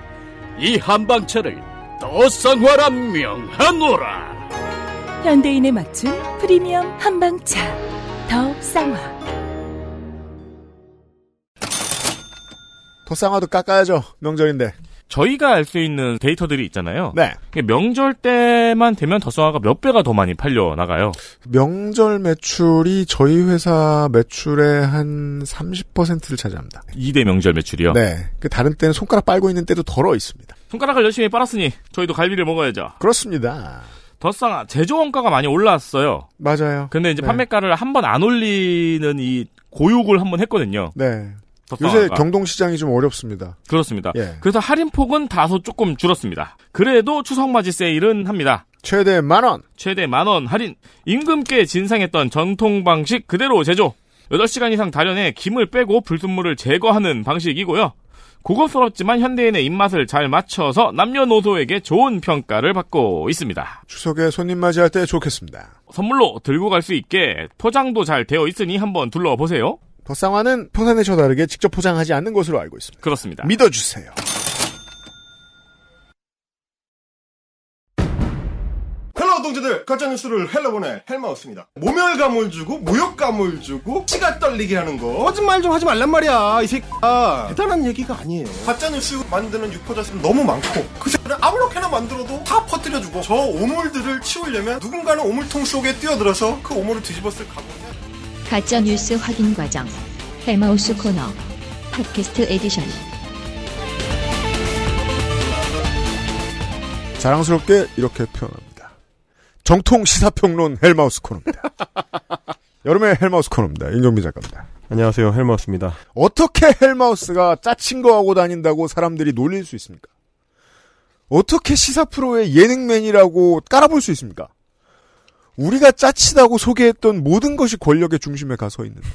이 한방차를 더 쌍화라 명하노라. 현대인에 맞춘 프리미엄 한방차 더 쌍화 더 쌍화도 깎아야죠. 명절인데. 저희가 알 수 있는 데이터들이 있잖아요. 네. 명절 때만 되면 더성화가 몇 배가 더 많이 팔려 나가요. 명절 매출이 저희 회사 매출의 한 30%를 차지합니다. 2대 명절 매출이요. 네. 그 다른 때는 손가락 빨고 있는 때도 덜어 있습니다. 손가락을 열심히 빨았으니 저희도 갈비를 먹어야죠. 그렇습니다. 더쌍화 제조 원가가 많이 올랐어요. 맞아요. 근데 이제 네. 판매가를 한 번 안 올리는 이 고육을 한 번 했거든요. 네. 요새 경동시장이 좀 어렵습니다. 그렇습니다. 예. 그래서 할인폭은 다소 조금 줄었습니다. 그래도 추석맞이 세일은 합니다. 최대 만원. 최대 만원 할인. 임금께 진상했던 전통 방식 그대로 제조. 8시간 이상 다련해 김을 빼고 불순물을 제거하는 방식이고요. 고급스럽지만 현대인의 입맛을 잘 맞춰서 남녀노소에게 좋은 평가를 받고 있습니다. 추석에 손님 맞이할 때 좋겠습니다. 선물로 들고 갈 수 있게 포장도 잘 되어 있으니 한번 둘러보세요. 더 쌍화는 평산네이처 다르게 직접 포장하지 않는 것으로 알고 있습니다. 그렇습니다. 믿어주세요. 클로드 시청자들 가짜뉴스를 헬러보내 헬마우스입니다. 모멸감을 주고 모욕감을 주고 치가 떨리게 하는 거 거짓말 좀 하지 말란 말이야 이 새끼야 대단한 얘기가 아니에요. 가짜뉴스 만드는 유포자 수는 너무 많고 그 새끼를 아무렇게나 만들어도 다 퍼뜨려주고 저 오물들을 치우려면 누군가는 오물통 속에 뛰어들어서 그 오물을 뒤집었을 해야 가짜 뉴스 확인 과정 헬마우스 코너 팟캐스트 에디션 자랑스럽게 이렇게 표현합니다. 정통 시사평론 헬마우스 코너입니다. 여름의 헬마우스 코너입니다. 임경미 작가입니다. 안녕하세요. 헬마우스입니다. 어떻게 헬마우스가 짜친 거 하고 다닌다고 사람들이 놀릴 수 있습니까? 어떻게 시사 프로의 예능맨이라고 깔아볼 수 있습니까? 우리가 짜치다고 소개했던 모든 것이 권력의 중심에 가서 있는가?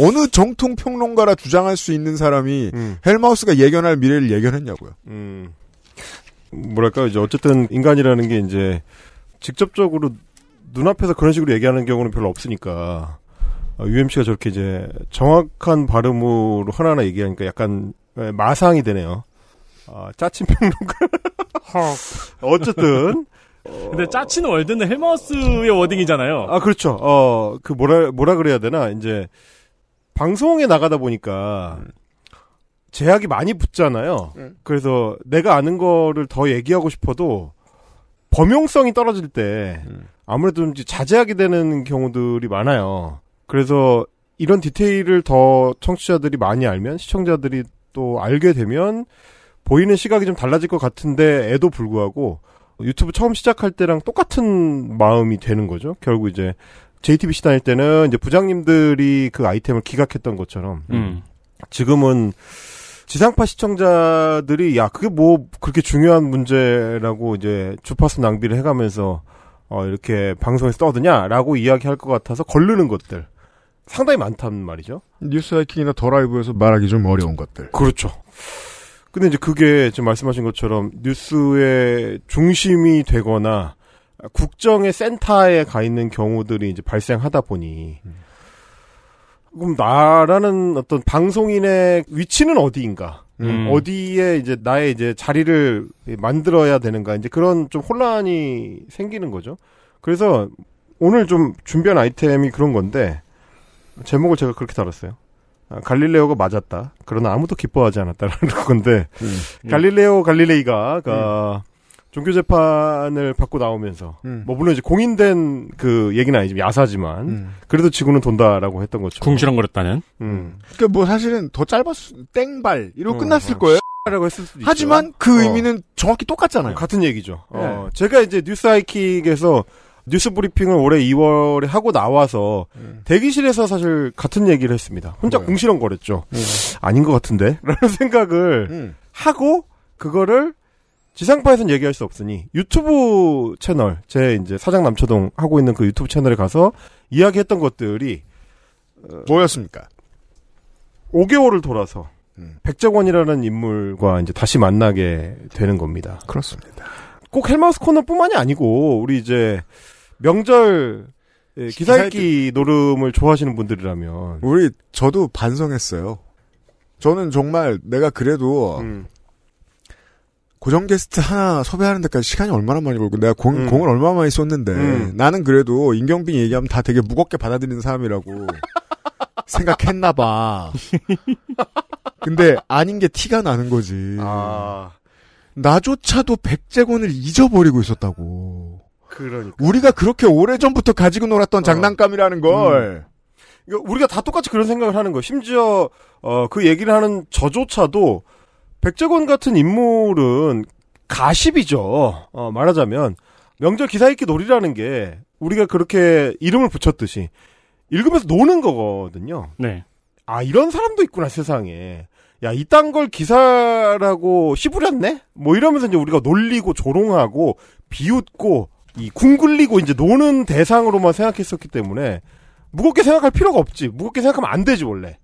어느 정통 평론가라 주장할 수 있는 사람이 헬마우스가 예견할 미래를 예견했냐고요. 음, 뭐랄까, 이제 어쨌든 인간이라는 게 이제 직접적으로 눈앞에서 그런 식으로 얘기하는 경우는 별로 없으니까, 어, UMC가 저렇게 이제 정확한 발음으로 하나하나 얘기하니까 약간 에, 마상이 되네요. 아, 짜친 평론가. 어쨌든. 근데 짜치는 월드는 헬마우스의 워딩이잖아요. 아, 그렇죠. 어, 그 뭐라, 뭐라 그래야 되나, 이제, 방송에 나가다 보니까, 제약이 많이 붙잖아요. 그래서 내가 아는 거를 더 얘기하고 싶어도, 범용성이 떨어질 때, 아무래도 좀 자제하게 되는 경우들이 많아요. 그래서, 이런 디테일을 더 청취자들이 많이 알면, 시청자들이 또 알게 되면, 보이는 시각이 좀 달라질 것 같은데, 에도 불구하고, 유튜브 처음 시작할 때랑 똑같은 마음이 되는 거죠. 결국 이제 JTBC 다닐 때는 이제 부장님들이 그 아이템을 기각했던 것처럼 음. 지금은 지상파 시청자들이 야 그게 뭐 그렇게 중요한 문제라고 이제 주파수 낭비를 해가면서 어 이렇게 방송에서 떠드냐라고 이야기할 것 같아서 걸르는 것들 상당히 많단 말이죠. 뉴스 하이킹이나 더 라이브에서 말하기 좀 어려운 것들. 그렇죠. 근데 이제 그게 지금 말씀하신 것처럼 뉴스의 중심이 되거나 국정의 센터에 가 있는 경우들이 이제 발생하다 보니 그럼 나라는 어떤 방송인의 위치는 어디인가? 음. 어디에 이제 나의 이제 자리를 만들어야 되는가? 이제 그런 좀 혼란이 생기는 거죠. 그래서 오늘 좀 준비한 아이템이 그런 건데 제목을 제가 그렇게 달았어요. 아, 갈릴레오가 맞았다. 그러나 아무도 기뻐하지 않았다라는 건데 음. 갈릴레오 갈릴레이가 그 종교 재판을 받고 나오면서 음. 뭐 물론 이제 공인된 그 얘기는 아니지만 야사지만 음. 그래도 지구는 돈다라고 했던 것처럼 궁시렁거렸다는. 음. 그러니까 뭐 사실은 더 짧았 땡발 이러고 어, 끝났을 어, 거예요. 라고 했을 수도 하지만 있죠. 그 어. 의미는 정확히 똑같잖아요. 같은 얘기죠. 네. 어, 제가 이제 뉴스 하이킥에서 뉴스 브리핑을 올해 2월에 하고 나와서 대기실에서 사실 같은 얘기를 했습니다. 혼자 음. 뭐요? 궁시렁거렸죠. 음. 아닌 것 같은데? 라는 생각을 음. 하고 그거를 지상파에서는 얘기할 수 없으니 유튜브 채널 제 이제 사장 남초동 하고 있는 그 유튜브 채널에 가서 이야기했던 것들이 뭐였습니까? 5개월을 돌아서 음. 백정원이라는 인물과 이제 다시 만나게 되는 겁니다. 그렇습니다. 꼭 헬마우스 코너뿐만이 아니고 우리 이제 명절 예, 기사읽기 노름을 좋아하시는 분들이라면 우리 저도 반성했어요. 저는 정말 내가 그래도 음. 고정 게스트 하나 섭외하는 데까지 시간이 얼마나 많이 걸고 내가 공, 음. 공을 얼마나 많이 썼는데 음. 나는 그래도 임경빈 얘기하면 다 되게 무겁게 받아들이는 사람이라고 생각했나 봐. 근데 아닌 게 티가 나는 거지. 아 나조차도 백제권을 잊어버리고 있었다고. 그러니까 우리가 그렇게 오래전부터 가지고 놀았던 장난감이라는 걸. 이거 우리가 다 똑같이 그런 생각을 하는 거예요. 심지어 어, 그 얘기를 하는 저조차도 백제권 같은 인물은 가십이죠. 어, 말하자면 명절 기사 읽기 놀이라는 게 우리가 그렇게 이름을 붙였듯이 읽으면서 노는 거거든요. 네. 아 이런 사람도 있구나 세상에. 야 이딴 걸 기사라고 씨부렸네? 뭐 이러면서 이제 우리가 놀리고 조롱하고 비웃고 이 궁굴리고 이제 노는 대상으로만 생각했었기 때문에 무겁게 생각할 필요가 없지. 무겁게 생각하면 안 되지 원래.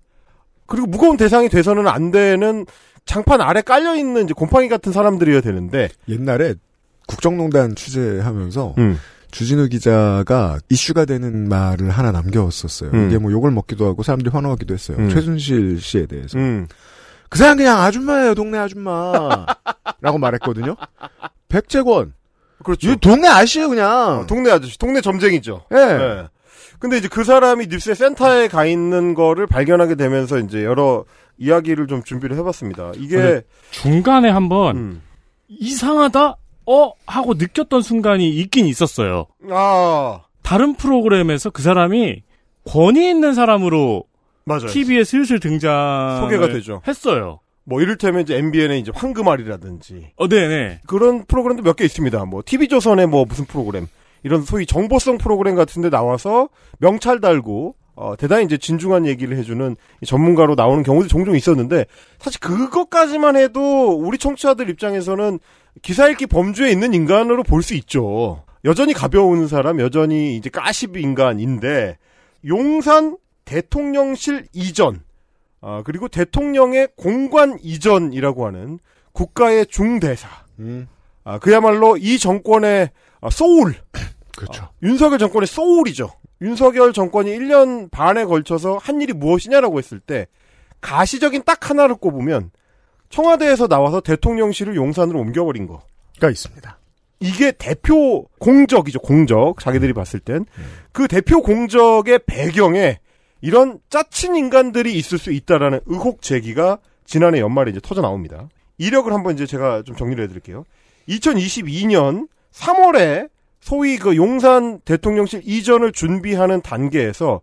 그리고 무거운 대상이 돼서는 안 되는 장판 아래 깔려 있는 이제 곰팡이 같은 사람들이어야 되는데 옛날에 국정농단 취재하면서 음. 주진우 기자가 이슈가 되는 말을 하나 남겨왔었어요. 음. 이게 뭐 욕을 먹기도 하고 사람들이 환호하기도 했어요. 음. 최순실 씨에 대해서. 음. 그 사람 그냥 아줌마예요, 동네 아줌마. 라고 말했거든요. 백재권. 그렇죠. 이 동네 아저씨예요 그냥. 어, 동네 아저씨, 동네 점쟁이죠. 예. 예. 근데 이제 그 사람이 뉴스의 센터에 가 있는 거를 발견하게 되면서 이제 여러 이야기를 좀 준비를 해봤습니다. 이게 중간에 한번 음. 이상하다 어 하고 느꼈던 순간이 있긴 있었어요. 아 다른 프로그램에서 그 사람이 권위 있는 사람으로 맞아요. TV에 슬슬 등장 소개가 되죠. 했어요. 뭐 이를테면 이제 MBN의 이제 황금알이라든지 어, 네네. 그런 프로그램도 몇 개 있습니다. 뭐 TV조선의 뭐 무슨 프로그램 이런 소위 정보성 프로그램 같은데 나와서 명찰 달고 어, 대단히 이제 진중한 얘기를 해주는 이 전문가로 나오는 경우도 종종 있었는데 사실 그것까지만 해도 우리 청취자들 입장에서는 기사 읽기 범주에 있는 인간으로 볼 수 있죠. 여전히 가벼운 사람, 여전히 이제 까십 인간인데 용산 대통령실 이전 아, 그리고 대통령의 공관 이전이라고 하는 국가의 중대사. 음. 아, 그야말로 이 정권의 아, 소울. 그렇죠. 윤석열 정권의 소울이죠. 윤석열 정권이 1년 반에 걸쳐서 한 일이 무엇이냐라고 했을 때 가시적인 딱 하나를 꼽으면 청와대에서 나와서 대통령실을 용산으로 옮겨버린 거. 가 있습니다. 이게 대표 공적이죠, 공적. 자기들이 봤을 땐. 그 대표 공적의 배경에 이런 짜친 인간들이 있을 수 있다라는 의혹 제기가 지난해 연말에 이제 터져 나옵니다. 이력을 한번 이제 제가 좀 정리를 해드릴게요. 2022년 3월에 소위 그 용산 대통령실 이전을 준비하는 단계에서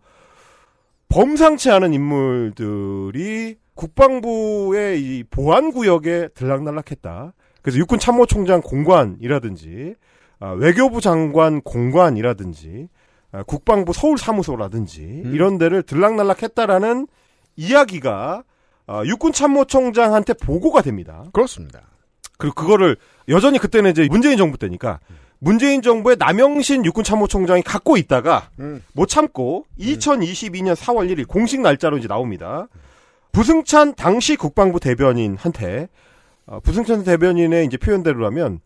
범상치 않은 인물들이 국방부의 이 보안 구역에 들락날락했다. 그래서 육군 참모총장 공관이라든지 아, 외교부 장관 공관이라든지 아, 국방부 서울 사무소라든지 이런 데를 들락날락했다라는 이야기가 아, 육군 참모총장한테 보고가 됩니다. 그렇습니다. 그리고 그거를 여전히 그때는 이제 문재인 정부 때니까 문재인 정부의 남영신 육군 참모총장이 갖고 있다가 못 참고 2022년 4월 1일 공식 날짜로 이제 나옵니다. 부승찬 당시 국방부 대변인한테 어, 부승찬 대변인의 이제 표현대로라면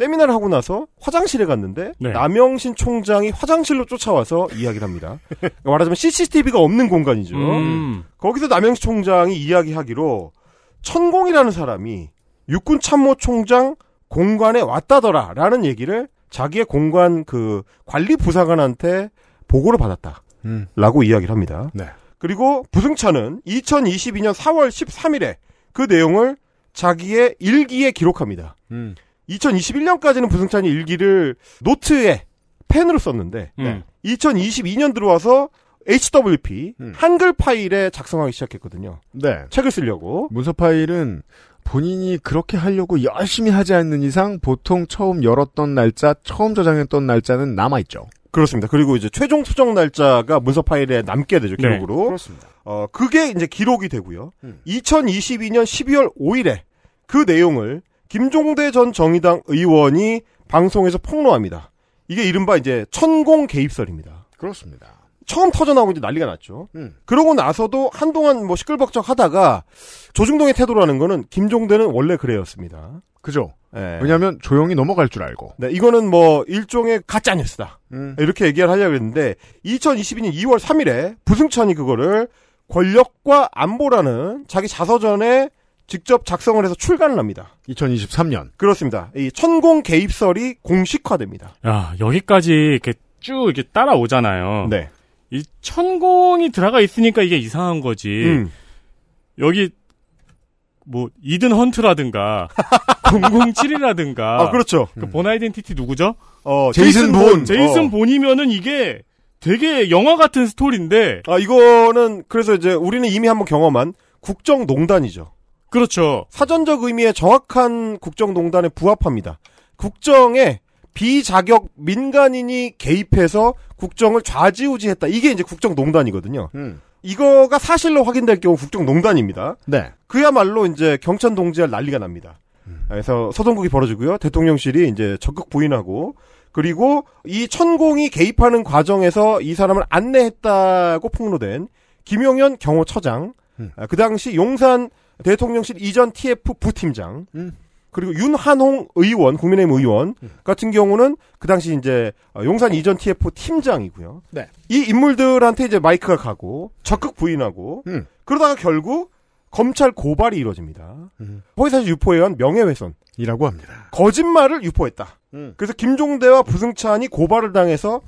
세미나를 하고 나서 화장실에 갔는데 네. 남영신 총장이 화장실로 쫓아와서 이야기를 합니다. 그러니까 말하자면 CCTV가 없는 공간이죠. 음. 거기서 남영신 총장이 이야기하기로 천공이라는 사람이 육군 참모 총장 공관에 왔다더라라는 얘기를 자기의 공관 그 관리 부사관한테 보고를 받았다. 음. 라고 이야기를 합니다. 네. 그리고 부승찬은 2022년 4월 13일에 그 내용을 자기의 일기에 기록합니다. 음. 2021년까지는 부승찬이 일기를 노트에 펜으로 썼는데 음. 2022년 들어와서 HWP 한글 파일에 작성하기 시작했거든요. 네. 책을 쓰려고. 문서 파일은 본인이 그렇게 하려고 열심히 하지 않는 이상 보통 처음 열었던 날짜, 처음 저장했던 날짜는 남아 있죠. 그렇습니다. 그리고 이제 최종 수정 날짜가 문서 파일에 남게 되죠, 네, 기록으로. 그렇습니다. 어, 그게 이제 기록이 되고요. 음. 2022년 12월 5일에 그 내용을 김종대 전 정의당 의원이 방송에서 폭로합니다. 이게 이른바 이제 천공 개입설입니다. 그렇습니다. 처음 터져 나오고 이제 난리가 났죠. 음. 그러고 나서도 한동안 뭐 시끌벅적 하다가 조중동의 태도라는 거는 김종대는 원래 그래였습니다. 그죠? 예. 왜냐하면 조용히 넘어갈 줄 알고. 네, 이거는 뭐 일종의 가짜 뉴스다. 음. 이렇게 얘기를 하려고 했는데 2022년 2월 3일에 부승찬이 그거를 권력과 안보라는 자기 자서전에 직접 작성을 해서 출간을 합니다. 2023년. 그렇습니다. 이 천공 개입설이 공식화됩니다. 야, 여기까지 이렇게 쭉 이렇게 따라오잖아요. 네. 이 천공이 들어가 있으니까 이게 이상한 거지. 음. 여기 뭐 이든 헌트라든가 007이라든가 아, 그렇죠. 그 본 아이덴티티 누구죠? 어, 제이슨 본. 제이슨 어. 본이면은 이게 되게 영화 같은 스토리인데 아, 이거는 그래서 이제 우리는 이미 한번 경험한 국정농단이죠. 그렇죠. 사전적 의미의 정확한 국정농단에 부합합니다. 국정에 비자격 민간인이 개입해서 국정을 좌지우지했다. 이게 이제 국정농단이거든요. 음. 이거가 사실로 확인될 경우 국정농단입니다. 네. 그야말로 이제 경찰 동지할 난리가 납니다. 그래서 소동국이 벌어지고요. 대통령실이 이제 적극 부인하고 그리고 이 천공이 개입하는 과정에서 이 사람을 안내했다고 폭로된 김용현 경호처장, 아, 그 당시 용산 대통령실 이전 TF 부팀장, 그리고 윤한홍 의원, 국민의힘 의원 같은 경우는 그 당시 이제 어, 용산 이전 TF 팀장이고요. 네. 이 인물들한테 이제 마이크가 가고 적극 부인하고 그러다가 결국 검찰 고발이 이루어집니다. 허위사실 유포에 의한 명예훼손. 이라고 합니다. 거짓말을 유포했다. 음. 그래서 김종대와 부승찬이 고발을 당해서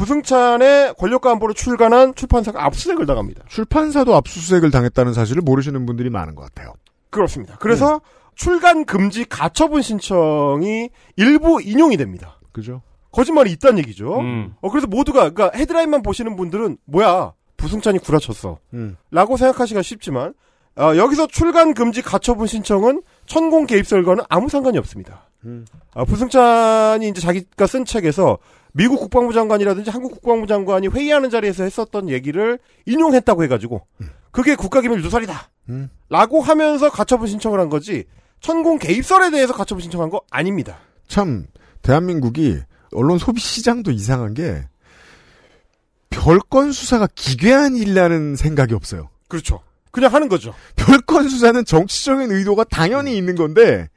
부승찬의 권력간부로 출간한 출판사가 압수수색을 당합니다. 출판사도 압수수색을 당했다는 사실을 모르시는 분들이 많은 것 같아요. 그렇습니다. 그래서 출간 금지 가처분 신청이 일부 인용이 됩니다. 그죠? 거짓말이 있다는 얘기죠. 음. 어, 그래서 모두가, 그러니까 헤드라인만 보시는 분들은, 뭐야, 부승찬이 구라쳤어. 음. 라고 생각하시기가 쉽지만, 어, 여기서 출간 금지 가처분 신청은 천공 개입설과는 아무 상관이 없습니다. 음. 아, 부승찬이 이제 자기가 쓴 책에서 미국 국방부 장관이라든지 한국 국방부 장관이 회의하는 자리에서 했었던 얘기를 인용했다고 해가지고, 그게 국가기밀 누설이다. 음. 라고 하면서 가처분 신청을 한 거지, 천공 개입설에 대해서 가처분 신청한 거 아닙니다. 참 대한민국이 언론 소비 시장도 이상한 게 별건 수사가 기괴한 일이라는 생각이 없어요. 그렇죠. 그냥 하는 거죠. 별건 수사는 정치적인 의도가 당연히 있는 건데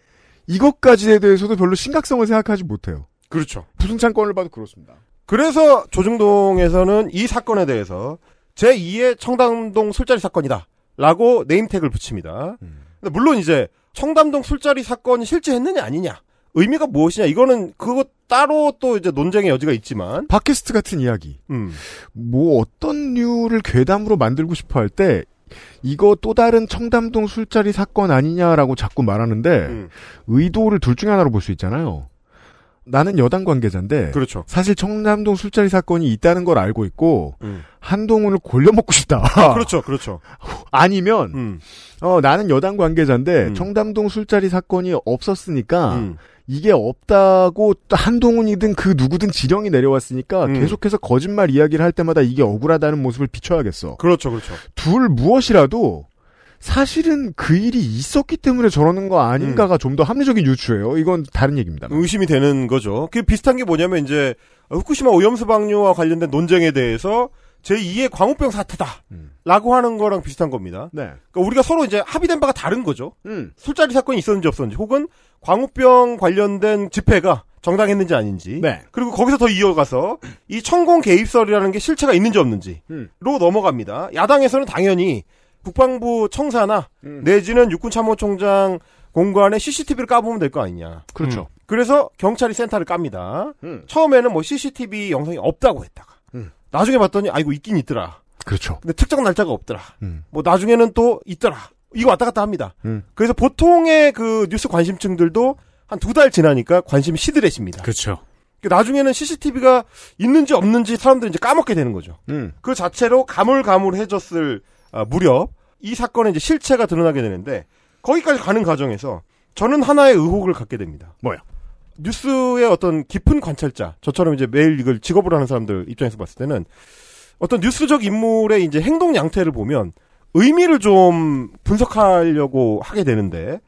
이것까지에 대해서도 별로 심각성을 생각하지 못해요. 그렇죠. 부승찬 건을 봐도 그렇습니다. 그래서 조중동에서는 이 사건에 대해서 제2의 청담동 술자리 사건이다. 라고 네임택을 붙입니다. 근데 물론 이제 청담동 술자리 사건이 실제 했느냐 아니냐. 의미가 무엇이냐. 이거는 그거 따로 또 이제 논쟁의 여지가 있지만. 팟캐스트 같은 이야기. 음. 뭐 어떤 류를 괴담으로 만들고 싶어 할 때 이거 또 다른 청담동 술자리 사건 아니냐라고 자꾸 말하는데 음. 의도를 둘 중에 하나로 볼 수 있잖아요. 나는 여당 관계자인데 그렇죠. 사실 청담동 술자리 사건이 있다는 걸 알고 있고 음. 한동훈을 골려먹고 싶다. 그렇죠. 그렇죠. 아니면 음. 어 나는 여당 관계자인데 청담동 술자리 사건이 없었으니까 음. 이게 없다고 또 한동훈이든 그 누구든 지령이 내려왔으니까 음. 계속해서 거짓말 이야기를 할 때마다 이게 억울하다는 모습을 비춰야겠어. 그렇죠. 그렇죠. 둘 무엇이라도 사실은 그 일이 있었기 때문에 저러는 거 아닌가가 좀더 합리적인 유추예요. 이건 다른 얘기입니다. 의심이 되는 거죠. 그 비슷한 게 뭐냐면 이제 후쿠시마 오염수 방류와 관련된 논쟁에 대해서 제2의 광우병 사태다. 라고 하는 거랑 비슷한 겁니다. 네. 그러니까 우리가 서로 이제 합의된 바가 다른 거죠. 음. 술자리 사건이 있었는지 없었는지 혹은 광우병 관련된 집회가 정당했는지 아닌지. 네. 그리고 거기서 더 이어가서 이 천공 개입설이라는 게 실체가 있는지 없는지로 음. 넘어갑니다. 야당에서는 당연히 국방부 청사나 음. 내지는 육군참모총장 공관에 CCTV를 까보면 될 거 아니냐. 그렇죠. 그래서 경찰이 센터를 깝니다. 음. 처음에는 뭐 CCTV 영상이 없다고 했다가 음. 나중에 봤더니 아이고 있긴 있더라. 그렇죠. 근데 특정 날짜가 없더라. 음. 뭐 나중에는 또 있더라. 이거 왔다 갔다 합니다. 음. 그래서 보통의 그 뉴스 관심층들도 한 두 달 지나니까 관심이 시들해집니다. 그렇죠. 나중에는 CCTV가 있는지 없는지 사람들이 이제 까먹게 되는 거죠. 음. 그 자체로 가물가물해졌을 아, 무렵 이 사건의 이제 실체가 드러나게 되는데 거기까지 가는 과정에서 저는 하나의 의혹을 갖게 됩니다. 뭐요? 뉴스의 어떤 깊은 관찰자, 저처럼 이제 매일 이걸 직업으로 하는 사람들 입장에서 봤을 때는 어떤 뉴스적 인물의 이제 행동 양태를 보면 의미를 좀 분석하려고 하게 되는데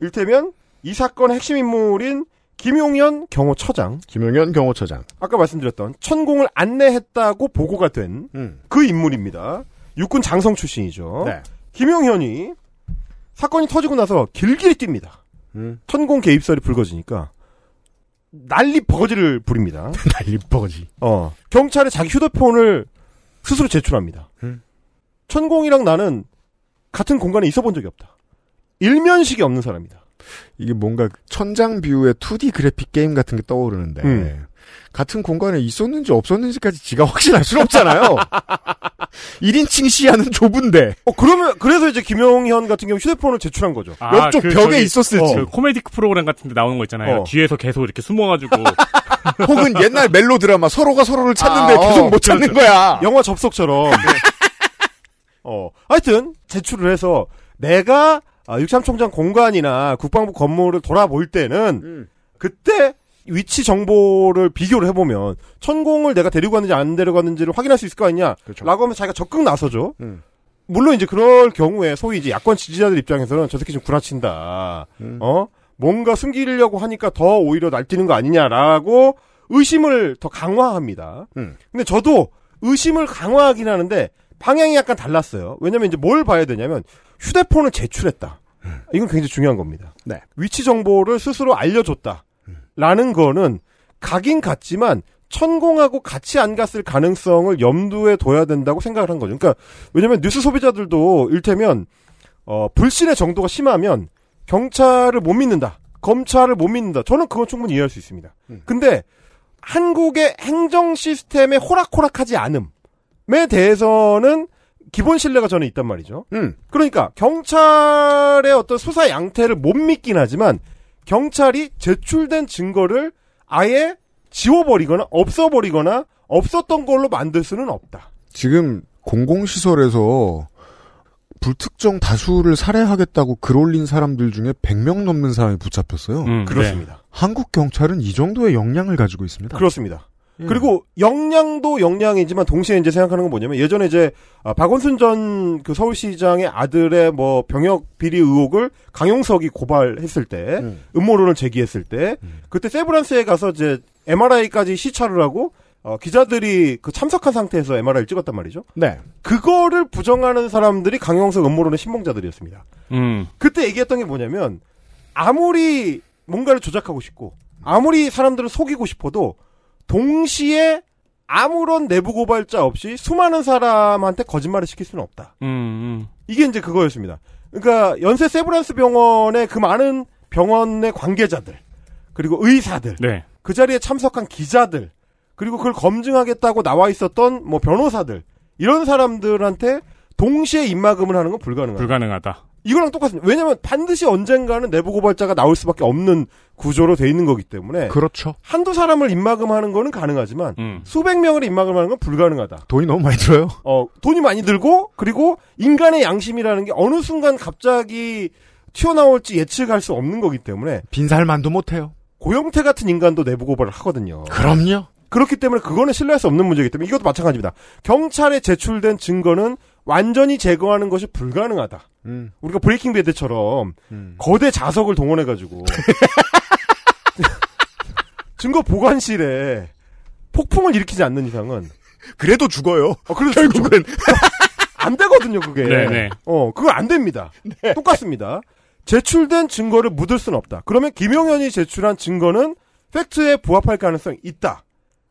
일테면 이 사건의 핵심 인물인 김용현 경호처장, 김용현 경호처장. 아까 말씀드렸던 천공을 안내했다고 보고가 된그 음. 인물입니다. 육군 장성 출신이죠. 네. 김용현이 사건이 터지고 나서 길길이 뜁니다. 음. 천공 개입설이 불거지니까 난리 버거지를 부립니다. 난리 버거지. 어. 경찰에 자기 휴대폰을 스스로 제출합니다. 음. 천공이랑 나는 같은 공간에 있어 본 적이 없다. 일면식이 없는 사람이다. 이게 뭔가 천장 뷰의 2D 그래픽 게임 같은 게 떠오르는데 음. 같은 공간에 있었는지 없었는지까지 지가 확신할 수는 없잖아요. 1인칭 시야는 좁은데. 어, 그러면, 그래서 이제 김용현 같은 경우 휴대폰을 제출한 거죠. 옆쪽 벽에 있었을지. 그 코미디 프로그램 같은 데 나오는 거 있잖아요. 어. 뒤에서 계속 이렇게 숨어가지고 혹은 옛날 멜로 드라마 서로가 서로를 찾는데 아, 계속 어, 못 찾는 그렇죠. 거야. 영화 접속처럼. 어. 하여튼, 제출을 해서 내가 아, 육참총장 공간이나 국방부 건물을 돌아볼 때는 음. 그때 위치 정보를 비교를 해보면 천공을 내가 데리고 갔는지 안 데리고 갔는지를 확인할 수 있을 거 아니냐 라고 하면 자기가 적극 나서죠 음. 물론 이제 그럴 경우에 소위 이제 야권 지지자들 입장에서는 저 새끼 좀 구라친다 음. 어 뭔가 숨기려고 하니까 더 오히려 날뛰는 거 아니냐라고 의심을 더 강화합니다 음. 근데 저도 의심을 강화하긴 하는데 방향이 약간 달랐어요. 왜냐면 이제 뭘 봐야 되냐면 휴대폰을 제출했다. 이건 굉장히 중요한 겁니다. 네. 위치 정보를 스스로 알려줬다. 라는 거는 가긴 갔지만 천공하고 같이 안 갔을 가능성을 염두에 둬야 된다고 생각을 한 거죠. 그러니까 왜냐면 뉴스 소비자들도 일테면 어, 불신의 정도가 심하면 경찰을 못 믿는다. 검찰을 못 믿는다. 저는 그건 충분히 이해할 수 있습니다. 근데 한국의 행정 시스템에 호락호락하지 않음에 대해서는 기본 신뢰가 저는 있단 말이죠. 음. 그러니까 경찰의 어떤 수사 양태를 못 믿긴 하지만 경찰이 제출된 증거를 아예 지워버리거나 없어버리거나 없었던 걸로 만들 수는 없다. 지금 공공시설에서 불특정 다수를 살해하겠다고 글 올린 사람들 중에 100명 넘는 사람이 붙잡혔어요. 음, 그렇습니다. 한국 경찰은 이 정도의 역량을 가지고 있습니다. 그렇습니다. 예. 그리고 역량도 역량이지만 동시에 이제 생각하는 건 뭐냐면 예전에 이제 아, 박원순 전 그 서울시장의 아들의 뭐 병역 비리 의혹을 강용석이 고발했을 때 음. 음모론을 제기했을 때 그때 세브란스에 가서 이제 MRI까지 시찰을 하고 어, 기자들이 그 참석한 상태에서 MRI를 찍었단 말이죠. 네. 그거를 부정하는 사람들이 강용석 음모론의 신봉자들이었습니다. 음. 그때 얘기했던 게 뭐냐면 아무리 뭔가를 조작하고 싶고 아무리 사람들을 속이고 싶어도 동시에 아무런 내부 고발자 없이 수많은 사람한테 거짓말을 시킬 수는 없다. 음, 음. 이게 이제 그거였습니다. 그러니까 연세 세브란스 병원의 그 많은 병원의 관계자들 그리고 의사들 네. 그 자리에 참석한 기자들 그리고 그걸 검증하겠다고 나와 있었던 뭐 변호사들 이런 사람들한테 동시에 입막음을 하는 건 불가능합니다. 불가능하다. 이거랑 똑같습니다. 왜냐하면 반드시 언젠가는 내부 고발자가 나올 수밖에 없는 구조로 돼 있는 거기 때문에 그렇죠. 한두 사람을 입막음하는 거는 가능하지만 음. 수백 명을 입막음하는 건 불가능하다. 돈이 너무 많이 들어요. 어 돈이 많이 들고 그리고 인간의 양심이라는 게 어느 순간 갑자기 튀어나올지 예측할 수 없는 거기 때문에 빈살만도 못 해요. 고영태 같은 인간도 내부 고발을 하거든요. 그럼요. 그렇기 때문에 그거는 신뢰할 수 없는 문제이기 때문에 이것도 마찬가지입니다. 경찰에 제출된 증거는 완전히 제거하는 것이 불가능하다. 음. 우리가 브레이킹 배드처럼 음. 거대 자석을 동원해가지고 증거 보관실에 폭풍을 일으키지 않는 이상은 그래도 죽어요. 어, 그래도 결국은 안 되거든요, 그게. 네네. 어, 그거 안 됩니다. 똑같습니다. 제출된 증거를 묻을 수는 없다. 그러면 김용현이 제출한 증거는 팩트에 부합할 가능성이 있다.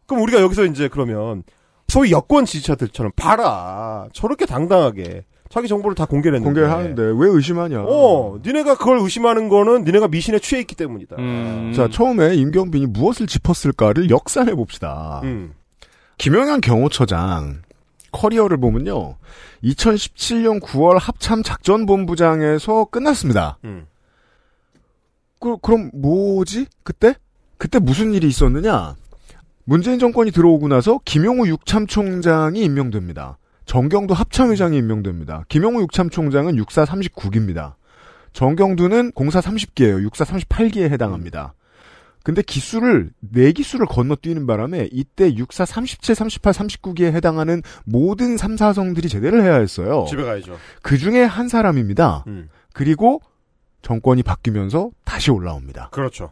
그럼 우리가 여기서 이제 그러면 소위 여권 지지자들처럼 봐라. 저렇게 당당하게 자기 정보를 다 공개를 했는데. 공개를 하는데 왜 의심하냐. 어, 니네가 그걸 의심하는 거는 니네가 미신에 취해 있기 때문이다. 음. 자, 처음에 임경빈이 무엇을 짚었을까를 역산해 봅시다. 음. 김영현 경호처장 커리어를 보면요. 2017년 9월 합참 작전본부장에서 끝났습니다. 음. 그, 그럼 뭐지? 그때? 그때 무슨 일이 있었느냐? 문재인 정권이 들어오고 나서 김용우 육참총장이 임명됩니다. 정경도 합참의장이 임명됩니다. 김용우 육참총장은 육사 39기입니다. 정경두는 공사 30기예요. 육사 38기에 해당합니다. 근데 기수를 네 기수를 건너뛰는 바람에 이때 육사 37, 38, 39기에 해당하는 모든 3, 4성들이 제대를 해야 했어요. 집에 가야죠. 그 중에 한 사람입니다. 음. 그리고 정권이 바뀌면서 다시 올라옵니다. 그렇죠.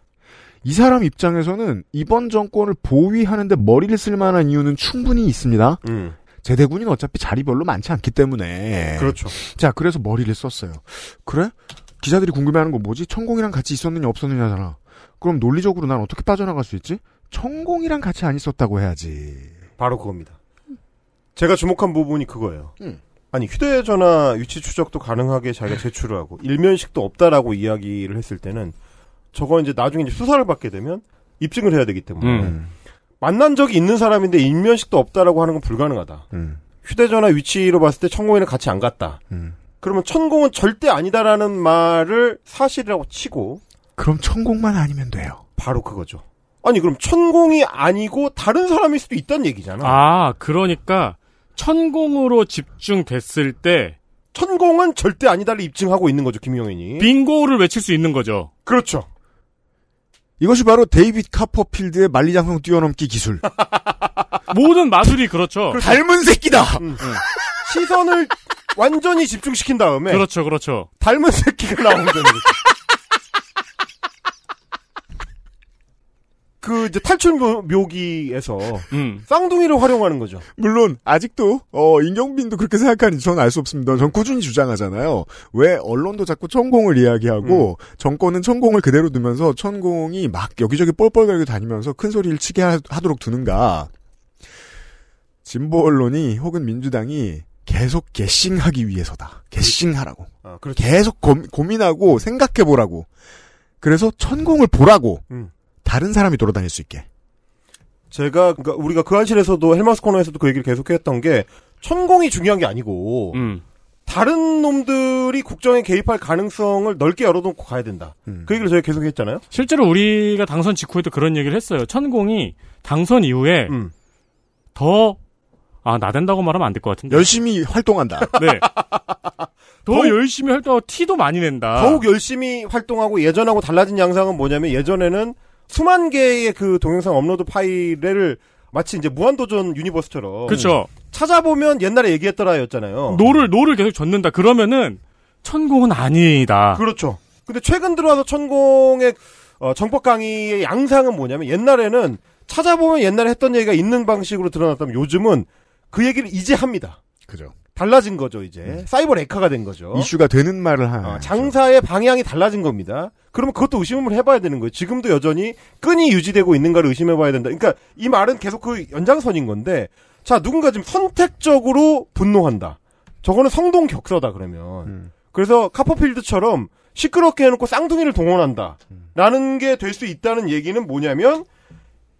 이 사람 입장에서는 이번 정권을 보위하는데 머리를 쓸 만한 이유는 충분히 있습니다. 음. 제대군인 어차피 자리 별로 많지 않기 때문에. 그렇죠. 자, 그래서 머리를 썼어요. 그래? 기자들이 궁금해하는 건 뭐지? 천공이랑 같이 있었느냐 없었느냐잖아. 그럼 논리적으로 난 어떻게 빠져나갈 수 있지? 천공이랑 같이 안 있었다고 해야지. 바로 그겁니다. 제가 주목한 부분이 그거예요. 음. 아니 휴대전화 위치 추적도 가능하게 자기가 제출을 하고 일면식도 없다라고 이야기를 했을 때는 저거 이제 나중에 이제 수사를 받게 되면 입증을 해야 되기 때문에 음. 만난 적이 있는 사람인데 일면식도 없다라고 하는 건 불가능하다. 음. 휴대전화 위치로 봤을 때 천공이는 같이 안 갔다. 음. 그러면 천공은 절대 아니다라는 말을 사실이라고 치고 그럼 천공만 아니면 돼요. 바로 그거죠. 아니 그럼 천공이 아니고 다른 사람일 수도 있다는 얘기잖아. 아, 그러니까 천공으로 집중됐을 때 천공은 절대 아니다를 입증하고 있는 거죠 김용현이. 빙고를 외칠 수 있는 거죠. 그렇죠. 이것이 바로 데이빗 카퍼필드의 만리장성 뛰어넘기 기술. 모든 마술이 그렇죠. 닮은 새끼다! 음. 시선을 완전히 집중시킨 다음에 그렇죠, 그렇죠. 닮은 새끼가 나오면 되는 거죠. 그 이제 탈출 묘- 묘기에서 음. 쌍둥이를 활용하는 거죠. 물론 아직도 어 임경빈도 그렇게 생각하는지 저는 알 수 없습니다. 전 꾸준히 주장하잖아요. 왜 언론도 자꾸 천공을 이야기하고 정권은 천공을 그대로 두면서 천공이 막 여기저기 뻘뻘거리고 다니면서 큰 소리를 치게 하, 도록 두는가? 진보 언론이 혹은 민주당이 계속 개싱하기 위해서다. 개싱하라고. 아, 그렇죠. 계속 고, 고민하고 생각해보라고. 그래서 천공을 보라고. 음. 다른 사람이 돌아다닐 수 있게. 제가 그러니까 우리가 그 안실에서도 헬마스 코너에서도 그 얘기를 계속했던 게 천공이 중요한 게 아니고 음. 다른 놈들이 국정에 개입할 가능성을 넓게 열어놓고 가야 된다. 음. 그 얘기를 저희가 계속 했잖아요. 실제로 우리가 당선 직후에도 그런 얘기를 했어요. 천공이 당선 이후에 음. 더, 아, 나댄다고 말하면 안 될 것 같은데. 열심히 활동한다. 네. 더 더욱- 열심히 활동하고 티도 많이 낸다. 더욱 열심히 활동하고 예전하고 달라진 양상은 뭐냐면 예전에는 수만 개의 그 동영상 업로드 파일을 마치 이제 무한도전 universe처럼 그쵸. 찾아보면 옛날에 얘기했더라였잖아요. 노를, 노를 계속 젓는다. 그러면은, 천공은 아니다. 그렇죠. 근데 최근 들어와서 천공의 어, 정법 강의의 양상은 뭐냐면 옛날에는 찾아보면 옛날에 했던 얘기가 있는 방식으로 드러났다면 요즘은 그 얘기를 이제 합니다. 그죠. 달라진 거죠 이제 사이버 레카가 된 거죠. 이슈가 되는 말을 하. 어, 장사의 방향이 달라진 겁니다. 그러면 그것도 의심을 해봐야 되는 거예요. 지금도 여전히 끈이 유지되고 있는가를 의심해봐야 된다. 그러니까 이 말은 계속 그 연장선인 건데, 자 누군가 지금 선택적으로 분노한다. 저거는 성동 격서다 그러면. 그래서 카퍼필드처럼 시끄럽게 해놓고 쌍둥이를 동원한다. 라는 게 될 수 있다는 얘기는 뭐냐면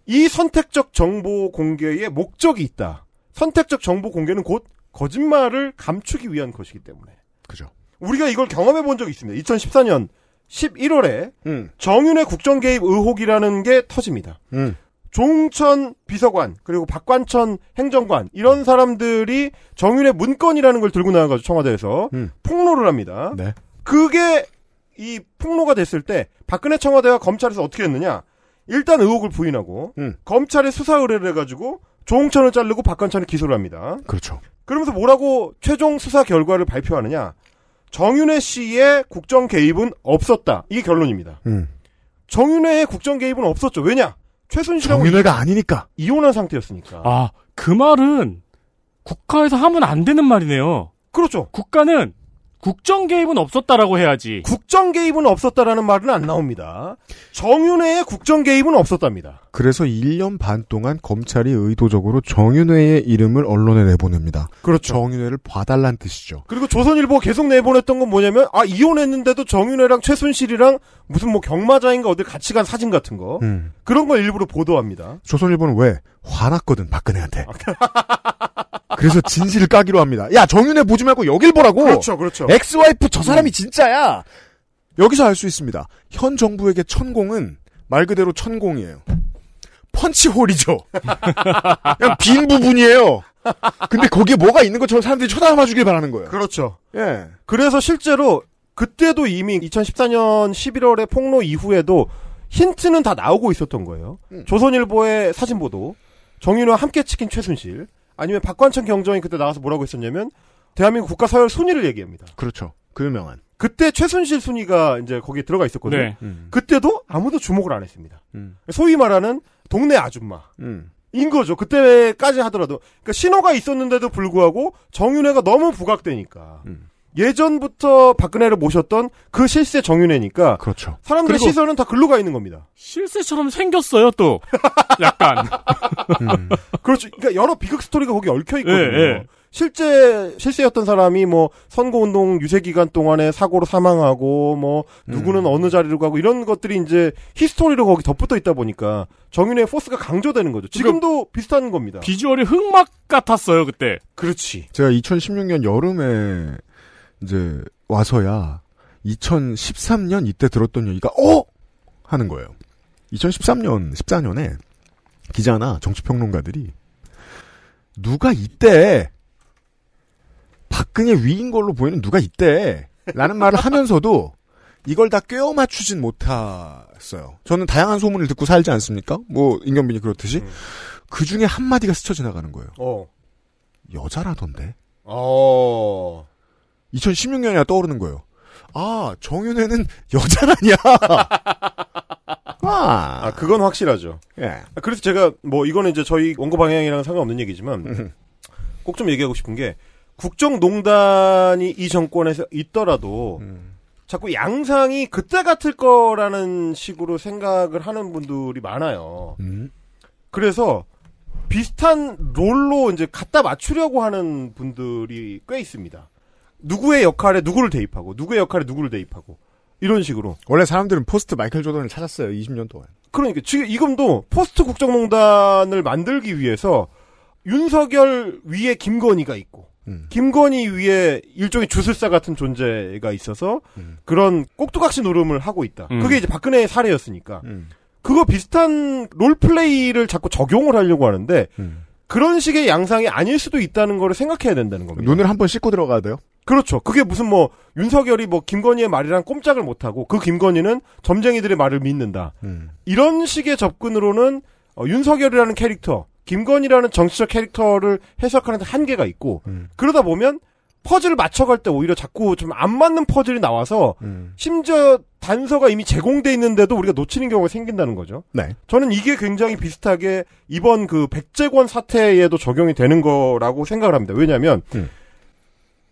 이 선택적 정보 공개에 목적이 있다. 선택적 정보 공개는 곧 거짓말을 감추기 위한 것이기 때문에. 그죠. 우리가 이걸 경험해 본 적이 있습니다. 2014년 11월에 음. 정윤의 국정 개입 의혹이라는 게 터집니다. 음. 조홍천 비서관 그리고 박관천 행정관 이런 사람들이 정윤의 문건이라는 걸 들고 나와가지고 청와대에서 음. 폭로를 합니다. 네. 그게 이 폭로가 됐을 때 박근혜 청와대와 검찰에서 어떻게 했느냐? 일단 의혹을 부인하고 음. 검찰에 수사 의뢰를 해가지고 조홍천을 자르고 박관천을 기소를 합니다. 그렇죠. 그러면서 뭐라고 최종 수사 결과를 발표하느냐? 정윤회 씨의 국정 개입은 없었다. 이게 결론입니다. 음. 정윤회의 국정 개입은 없었죠. 왜냐? 최순실하고 정윤회가 아니니까. 이혼한 상태였으니까. 아, 그 말은 국가에서 하면 안 되는 말이네요. 그렇죠. 국가는 국정 개입은 없었다라고 해야지. 국정 개입은 없었다라는 말은 안 나옵니다. 정윤회의 국정 개입은 없었답니다. 그래서 1년 반 동안 검찰이 의도적으로 정윤회의 이름을 언론에 내보냅니다. 그렇죠. 정윤회를 봐달란 뜻이죠. 그리고 조선일보 계속 내보냈던 건 뭐냐면 아 이혼했는데도 정윤회랑 최순실이랑 무슨 뭐 경마자인가 어딜 같이 간 사진 같은 거 음. 그런 걸 일부러 보도합니다. 조선일보는 왜? 화났거든, 박근혜한테. 그래서 진실을 까기로 합니다. 야, 정윤회 보지 말고 여길 보라고! 그렇죠, 그렇죠. 엑스와이프 저 사람이 진짜야! 여기서 알 수 있습니다. 현 정부에게 천공은 말 그대로 천공이에요. 펀치홀이죠. 그냥 빈 부분이에요. 근데 거기에 뭐가 있는 것처럼 사람들이 쳐다봐 주길 바라는 거예요. 그렇죠. 예. 그래서 실제로 그때도 이미 2014년 11월에 폭로 이후에도 힌트는 다 나오고 있었던 거예요. 음. 조선일보의 사진 보도, 정윤호와 함께 찍힌 최순실, 아니면 박관천 경정이 그때 나와서 뭐라고 했었냐면 대한민국 국가 서열 순위를 얘기합니다. 그렇죠. 그 유명한. 그때 최순실 순위가 이제 거기에 들어가 있었거든요. 네. 음. 그때도 아무도 주목을 안 했습니다. 음. 소위 말하는 동네 아줌마. 음. 인 거죠. 그때까지 하더라도. 그러니까 신호가 있었는데도 불구하고 정윤회가 너무 부각되니까. 음. 예전부터 박근혜를 모셨던 그 실세 정윤회니까 그렇죠. 사람들의 시선은 다 글로 가 있는 겁니다. 실세처럼 생겼어요, 또. 약간. 음. 그렇죠. 그러니까 여러 비극 스토리가 거기 얽혀 있거든요. 예, 예. 실제 실세였던 사람이 뭐 선거운동 유세 기간 동안에 사고로 사망하고 뭐 누구는 어느 자리로 가고 이런 것들이 이제 history로 거기 덧붙어 있다 보니까 정윤회 force가 강조되는 거죠. 지금도 비슷한 겁니다. 비주얼이 흑막 같았어요, 그때. 그렇지. 제가 2016년 여름에 이제 와서야 2013년 이때 들었던 얘기가 어 하는 거예요. 2013년 14년에 기자나 정치평론가들이 누가 이때 박근혜 위인 걸로 보이는 누가 이때 라는 말을 하면서도 이걸 다 꿰어 맞추진 못했어요. 저는 다양한 소문을 듣고 살지 않습니까? 뭐 임경빈이 그렇듯이 그 중에 한 마디가 스쳐 지나가는 거예요. 어. 여자라던데. 어. 2016년이나 떠오르는 거예요. 아, 정윤회는 여자라냐? 아, 아, 그건 확실하죠. 예. 아, 그래서 제가 뭐 이거는 이제 저희 원고 방향이랑 상관없는 얘기지만 꼭 좀 얘기하고 싶은 게 국정농단이 이 정권에서 있더라도 음. 자꾸 양상이 그때 같을 거라는 식으로 생각을 하는 분들이 많아요. 음. 그래서 비슷한 롤로 이제 갖다 맞추려고 하는 분들이 꽤 있습니다. 누구의 역할에 누구를 대입하고 누구의 역할에 누구를 대입하고 이런 식으로. 원래 사람들은 post 마이클 조던을 찾았어요. 20년 동안. 그러니까 지금 지금도 post 국정농단을 만들기 위해서 윤석열 위에 김건희가 있고 김건희 위에 일종의 주술사 같은 존재가 있어서 그런 꼭두각시 놀음을 하고 있다. 음. 그게 이제 박근혜의 사례였으니까. 그거 비슷한 role play를 자꾸 적용을 하려고 하는데 그런 식의 양상이 아닐 수도 있다는 거를 생각해야 된다는 겁니다. 눈을 한 번 씻고 들어가야 돼요. 그렇죠. 그게 무슨 뭐 윤석열이 뭐 김건희의 말이랑 꼼짝을 못 하고 그 김건희는 점쟁이들의 말을 믿는다. 이런 식의 접근으로는 어, 윤석열이라는 캐릭터, 김건희라는 정치적 캐릭터를 해석하는 데 한계가 있고 그러다 보면 퍼즐을 맞춰갈 때 오히려 자꾸 좀 안 맞는 퍼즐이 나와서 심지어 단서가 이미 제공돼 있는데도 우리가 놓치는 경우가 생긴다는 거죠. 네. 저는 이게 굉장히 비슷하게 이번 그 백재권 사태에도 적용이 되는 거라고 생각을 합니다. 왜냐하면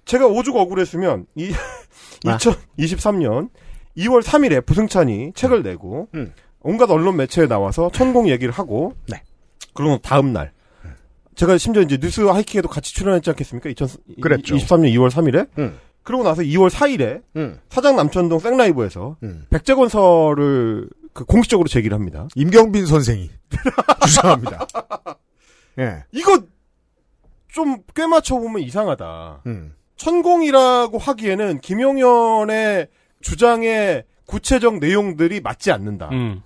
제가 오죽 억울했으면 이 아. 2023년 2월 3일에 부승찬이 책을 내고 음. 온갖 언론 매체에 나와서 천공 얘기를 하고 네. 그러고 다음 날 제가 심지어 이제 뉴스 하이킹에도 같이 출연했지 않겠습니까? 그랬죠. 2023년 2월 3일에 음. 그러고 나서 2월 4일에 음. 사장 남천동 생라이브에서 음. 백재건설을 그 공식적으로 제기를 합니다. 임경빈 선생이 주장합니다. 예. 이거 좀 꽤 맞춰보면 이상하다. 음. 천공이라고 하기에는 김용현의 주장의 구체적 내용들이 맞지 않는다. 음.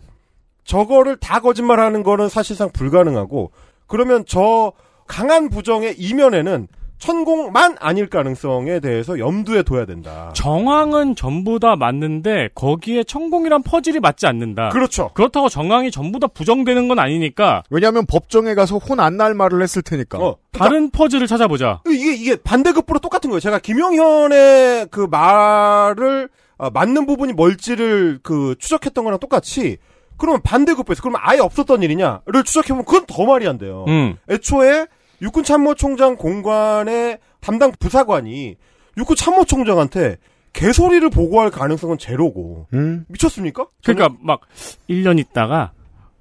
저거를 다 거짓말하는 거는 사실상 불가능하고 그러면 저 강한 부정의 이면에는 천공만 아닐 가능성에 대해서 염두에 둬야 된다. 정황은 전부 다 맞는데 거기에 천공이란 퍼즐이 맞지 않는다. 그렇죠. 그렇다고 정황이 전부 다 부정되는 건 아니니까 왜냐하면 법정에 가서 혼 안 날 말을 했을 테니까. 어, 다른 퍼즐을 찾아보자. 이게 이게 반대급부로 똑같은 거예요. 제가 김용현의 그 말을 어, 맞는 부분이 뭘지를 그 추적했던 거랑 똑같이 그러면 반대급부에서 그러면 아예 없었던 일이냐를 추적해보면 그건 더 말이 안 돼요. 음. 애초에 육군 참모총장 공관의 담당 부사관이 육군 참모총장한테 개소리를 보고할 가능성은 제로고 음. 미쳤습니까? 그러니까 막 1년 있다가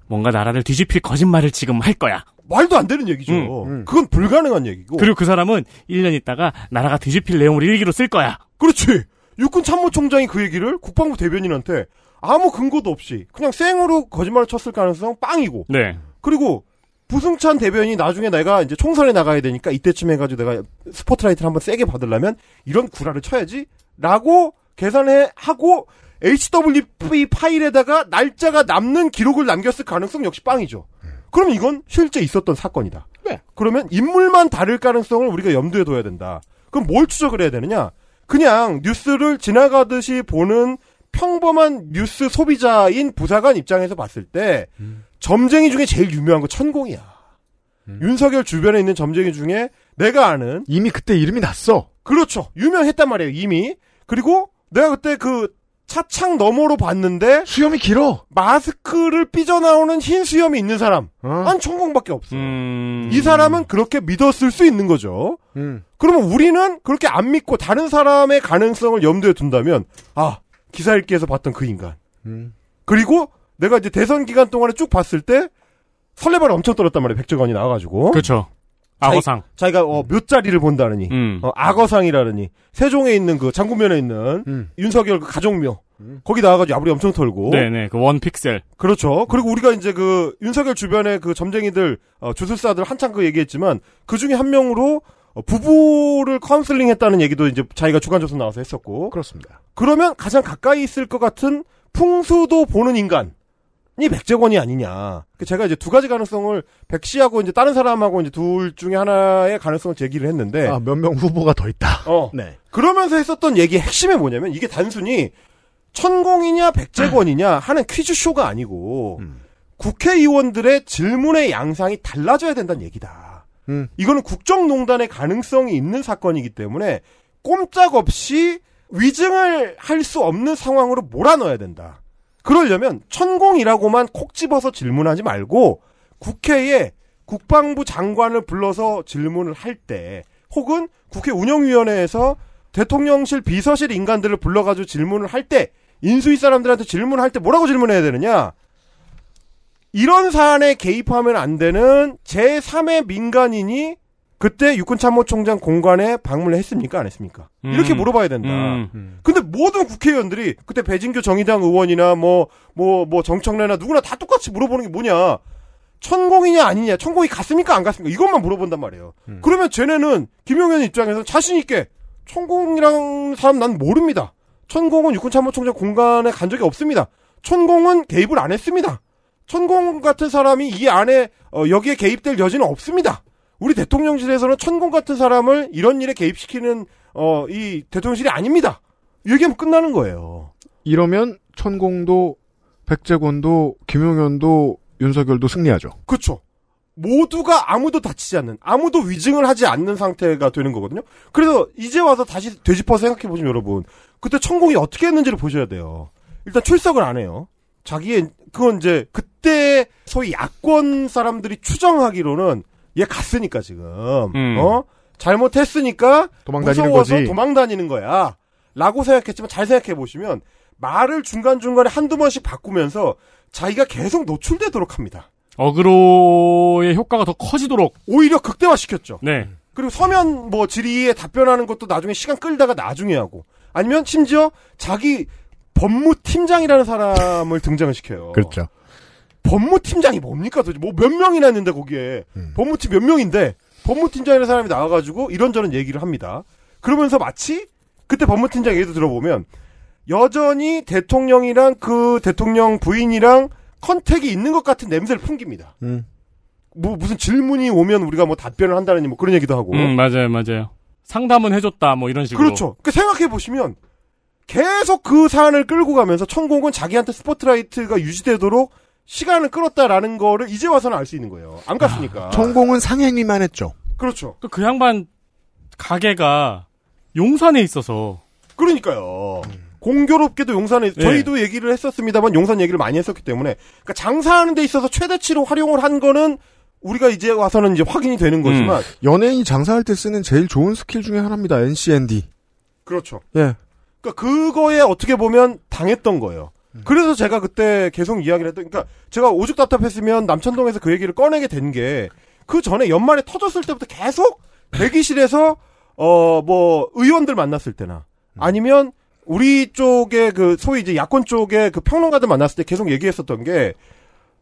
뭔가 나라를 뒤집힐 거짓말을 지금 할 거야. 말도 안 되는 얘기죠. 음, 그건 불가능한 얘기고. 그리고 그 사람은 1년 있다가 나라가 뒤집힐 내용을 일기로 쓸 거야. 그렇지. 육군 참모총장이 그 얘기를 국방부 대변인한테 아무 근거도 없이 그냥 생으로 거짓말을 쳤을 가능성 빵이고. 네. 그리고 부승찬 대변인이 나중에 내가 이제 총선에 나가야 되니까 이때쯤 해가지고 내가 스포트라이트를 한번 세게 받으려면 이런 구라를 쳐야지. 라고 계산해 하고 HWP 파일에다가 날짜가 남는 기록을 남겼을 가능성 역시 빵이죠. 그럼 이건 실제 있었던 사건이다. 그러면 인물만 다를 가능성을 우리가 염두에 둬야 된다. 그럼 뭘 추적을 해야 되느냐? 그냥 뉴스를 지나가듯이 보는 평범한 뉴스 소비자인 부사관 입장에서 봤을 때 점쟁이 중에 제일 유명한 거 천공이야. 윤석열 주변에 있는 점쟁이 중에 내가 아는 이미 그때 이름이 났어. 그렇죠. 유명했단 말이에요. 이미. 그리고 내가 그때 그 차창 너머로 봤는데 수염이 길어. 마스크를 삐져나오는 흰 수염이 있는 사람 한 천공밖에 없어. 이 사람은 그렇게 믿었을 수 있는 거죠. 음. 그러면 우리는 그렇게 안 믿고 다른 사람의 가능성을 염두에 둔다면 아 기사 읽기에서 봤던 그 인간. 음. 그리고 내가 이제 대선 기간 동안에 쭉 봤을 때 설레발을 엄청 떨었단 말이에요. 백종원이 나와가지고. 그렇죠. 악어상. 자기, 가 어, 몇 자리를 본다느니. 음. 어, 악어상이라느니. 세종에 있는 그 장군면에 있는 음. 윤석열 그 가족묘. 거기 나와가지고 야부리 엄청 털고. 네네. 그 one pixel. 그렇죠. 그리고 우리가 이제 그 윤석열 주변에 그 점쟁이들, 어, 주술사들 한창 그 얘기했지만 그 중에 한 명으로 어, 부부를 카운슬링 했다는 얘기도 이제 자기가 주간조선 나와서 했었고. 그렇습니다. 그러면 가장 가까이 있을 것 같은 풍수도 보는 인간. 이 백재권이 아니냐. 그 제가 이제 두 가지 가능성을 백 씨하고 이제 다른 사람하고 이제 둘 중에 하나의 가능성을 제기를 했는데. 아, 몇 명 후보가 더 있다. 어. 네. 그러면서 했었던 얘기의 핵심이 뭐냐면 이게 단순히 천공이냐 백재권이냐 하는 퀴즈쇼가 아니고 국회의원들의 질문의 양상이 달라져야 된다는 얘기다. 음. 이거는 국정농단의 가능성이 있는 사건이기 때문에 꼼짝없이 위증을 할 수 없는 상황으로 몰아넣어야 된다. 그러려면 천공이라고만 콕 집어서 질문하지 말고 국회에 국방부 장관을 불러서 질문을 할 때 혹은 국회 운영위원회에서 대통령실 비서실 인간들을 불러가지고 질문을 할 때 인수위 사람들한테 질문할 때 뭐라고 질문해야 되느냐? 이런 사안에 개입하면 안 되는 제3의 민간인이 그때 육군참모총장 공관에 방문을 했습니까? 안 했습니까? 이렇게 음. 물어봐야 된다. 음. 근데 모든 국회의원들이 그때 배진규 정의당 의원이나 뭐, 뭐, 뭐 정청래나 누구나 다 똑같이 물어보는 게 뭐냐. 천공이냐 아니냐. 천공이 갔습니까? 안 갔습니까? 이것만 물어본단 말이에요. 그러면 쟤네는 김용현 입장에서 자신있게 천공이랑 사람 난 모릅니다. 천공은 육군참모총장 공간에 간 적이 없습니다. 천공은 개입을 안 했습니다. 천공 같은 사람이 이 안에 어, 여기에 개입될 여지는 없습니다. 우리 대통령실에서는 천공 같은 사람을 이런 일에 개입시키는 어, 이 대통령실이 아닙니다. 얘기하면 끝나는 거예요. 이러면 천공도 백재권도 김용현도 윤석열도 승리하죠. 그렇죠. 모두가 아무도 다치지 않는, 아무도 위증을 하지 않는 상태가 되는 거거든요. 그래서 이제 와서 다시 되짚어서 생각해 보시면 여러분, 그때 천공이 어떻게 했는지를 보셔야 돼요. 일단 출석을 안 해요. 자기의 그건 이제 그때 소위 야권 사람들이 추정하기로는 얘 갔으니까 지금 음. 어 잘못했으니까 도망 다니는 무서워서 거지. 도망 다니는 거야. 라고 생각했지만 잘 생각해 보시면 말을 중간 중간에 한두 번씩 바꾸면서 자기가 계속 노출되도록 합니다. 어그로의 효과가 더 커지도록 오히려 극대화 시켰죠. 네. 그리고 서면 뭐 질의에 답변하는 것도 나중에 시간 끌다가 나중에 하고 아니면 심지어 자기 법무팀장이라는 사람을 등장을 시켜요. 그렇죠. 법무팀장이 뭡니까 도대체 뭐 몇 명이나 있는데 거기에 음. 법무팀 몇 명인데 법무팀장이라는 사람이 나와가지고 이런저런 얘기를 합니다. 그러면서 마치 그때 법무팀장 얘기도 들어보면 여전히 대통령이랑 그 대통령 부인이랑 컨택이 있는 것 같은 냄새를 풍깁니다. 음. 뭐 무슨 질문이 오면 우리가 뭐 답변을 한다는 뭐 그런 얘기도 하고. 음, 맞아요, 맞아요. 상담은 해줬다, 뭐 이런 식으로. 그렇죠. 그 생각해 보시면 계속 그 사안을 끌고 가면서 천공은 자기한테 스포트라이트가 유지되도록 시간을 끌었다라는 거를 이제 와서는 알 수 있는 거예요. 안 갔으니까. 천공은 상행위만 했죠. 그렇죠. 그, 그 양반 가게가 용산에 있어서. 그러니까요. 공교롭게도 용산에 네. 저희도 얘기를 했었습니다만 용산 얘기를 많이 했었기 때문에 그러니까 장사하는 데 있어서 최대치로 활용을 한 거는 우리가 이제 와서는 이제 확인이 되는 거지만 음. 연예인이 장사할 때 쓰는 제일 좋은 스킬 중에 하나입니다. NCND. 그렇죠. 예. 그러니까 그거에 어떻게 보면 당했던 거예요. 그래서 제가 그때 계속 이야기를 했던, 그러니까 제가 오죽 답답했으면 남천동에서 그 얘기를 꺼내게 된 게 그 전에 연말에 터졌을 때부터 계속 대기실에서 어 뭐 의원들 만났을 때나 아니면 우리 쪽에 그 소위 이제 야권 쪽에 그 평론가들 만났을 때 계속 얘기했었던 게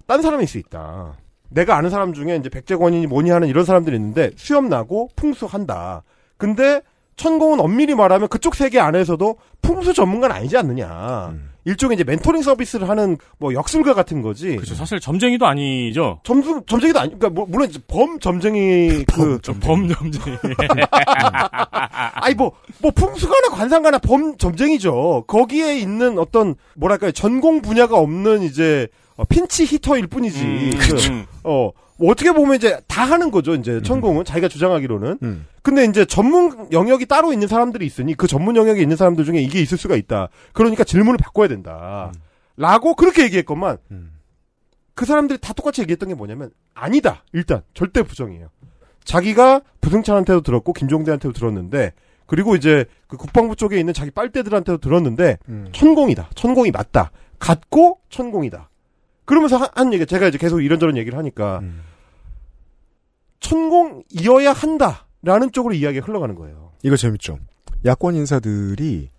딴 사람일 수 있다. 내가 아는 사람 중에 이제 백제권이니 뭐니 하는 이런 사람들이 있는데 수염 나고 풍수한다. 근데 천공은 엄밀히 말하면 그쪽 세계 안에서도 풍수 전문가는 아니지 않느냐. 일종의 이제 멘토링 서비스를 하는 뭐 역술가 같은 거지. 그렇죠. 사실 점쟁이도 아니죠. 점수 점쟁이도 아니, 그러니까 뭐, 물론 이제 범 점쟁이 그범 점쟁이. 아니 뭐뭐 풍수가나 관상가나 범 점쟁이죠. 거기에 있는 어떤 뭐랄까요 전공 분야가 없는 이제 어, 핀치 히터일 뿐이지. 음, 그, 그렇죠. 어뭐 어떻게 보면 이제 다 하는 거죠. 이제 천공은 자기가 주장하기로는. 음. 근데 이제 전문 영역이 따로 있는 사람들이 있으니 그 전문 영역에 있는 사람들 중에 이게 있을 수가 있다. 그러니까 질문을 바꿔야 된다. 라고 그렇게 얘기했건만 그 사람들이 다 똑같이 얘기했던 게 뭐냐면 아니다. 일단 절대 부정이에요. 자기가 부승찬한테도 들었고 김종대한테도 들었는데 그리고 이제 그 국방부 쪽에 있는 자기 빨대들한테도 들었는데 천공이다. 천공이 맞다. 같고 천공이다. 그러면서 한, 한 얘기 제가 이제 계속 이런저런 얘기를 하니까 천공이어야 한다라는 쪽으로 이야기가 흘러가는 거예요. 이거 재밌죠. 야권 인사들이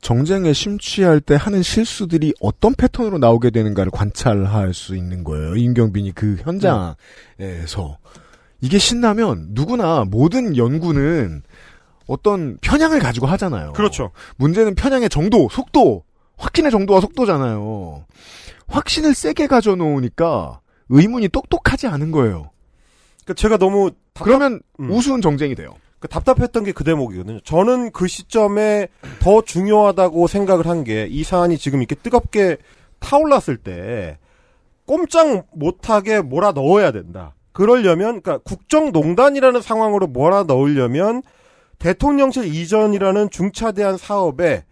정쟁에 심취할 때 하는 실수들이 어떤 패턴으로 나오게 되는가를 관찰할 수 있는 거예요. 임경빈이 그 현장에서. 이게 신나면 누구나 모든 연구는 어떤 편향을 가지고 하잖아요. 그렇죠. 문제는 편향의 정도, 속도, 확신의 정도와 속도잖아요. 확신을 세게 가져놓으니까 의문이 똑똑하지 않은 거예요. 그러니까 제가 너무 그러면 우스운 정쟁이 돼요. 그 답답했던 게 그 대목이거든요. 저는 그 시점에 더 중요하다고 생각을 한 게 이 사안이 지금 이렇게 뜨겁게 타올랐을 때 꼼짝 못하게 몰아 넣어야 된다. 그러려면 그러니까 국정농단이라는 상황으로 몰아 넣으려면 대통령실 이전이라는 중차대한 사업에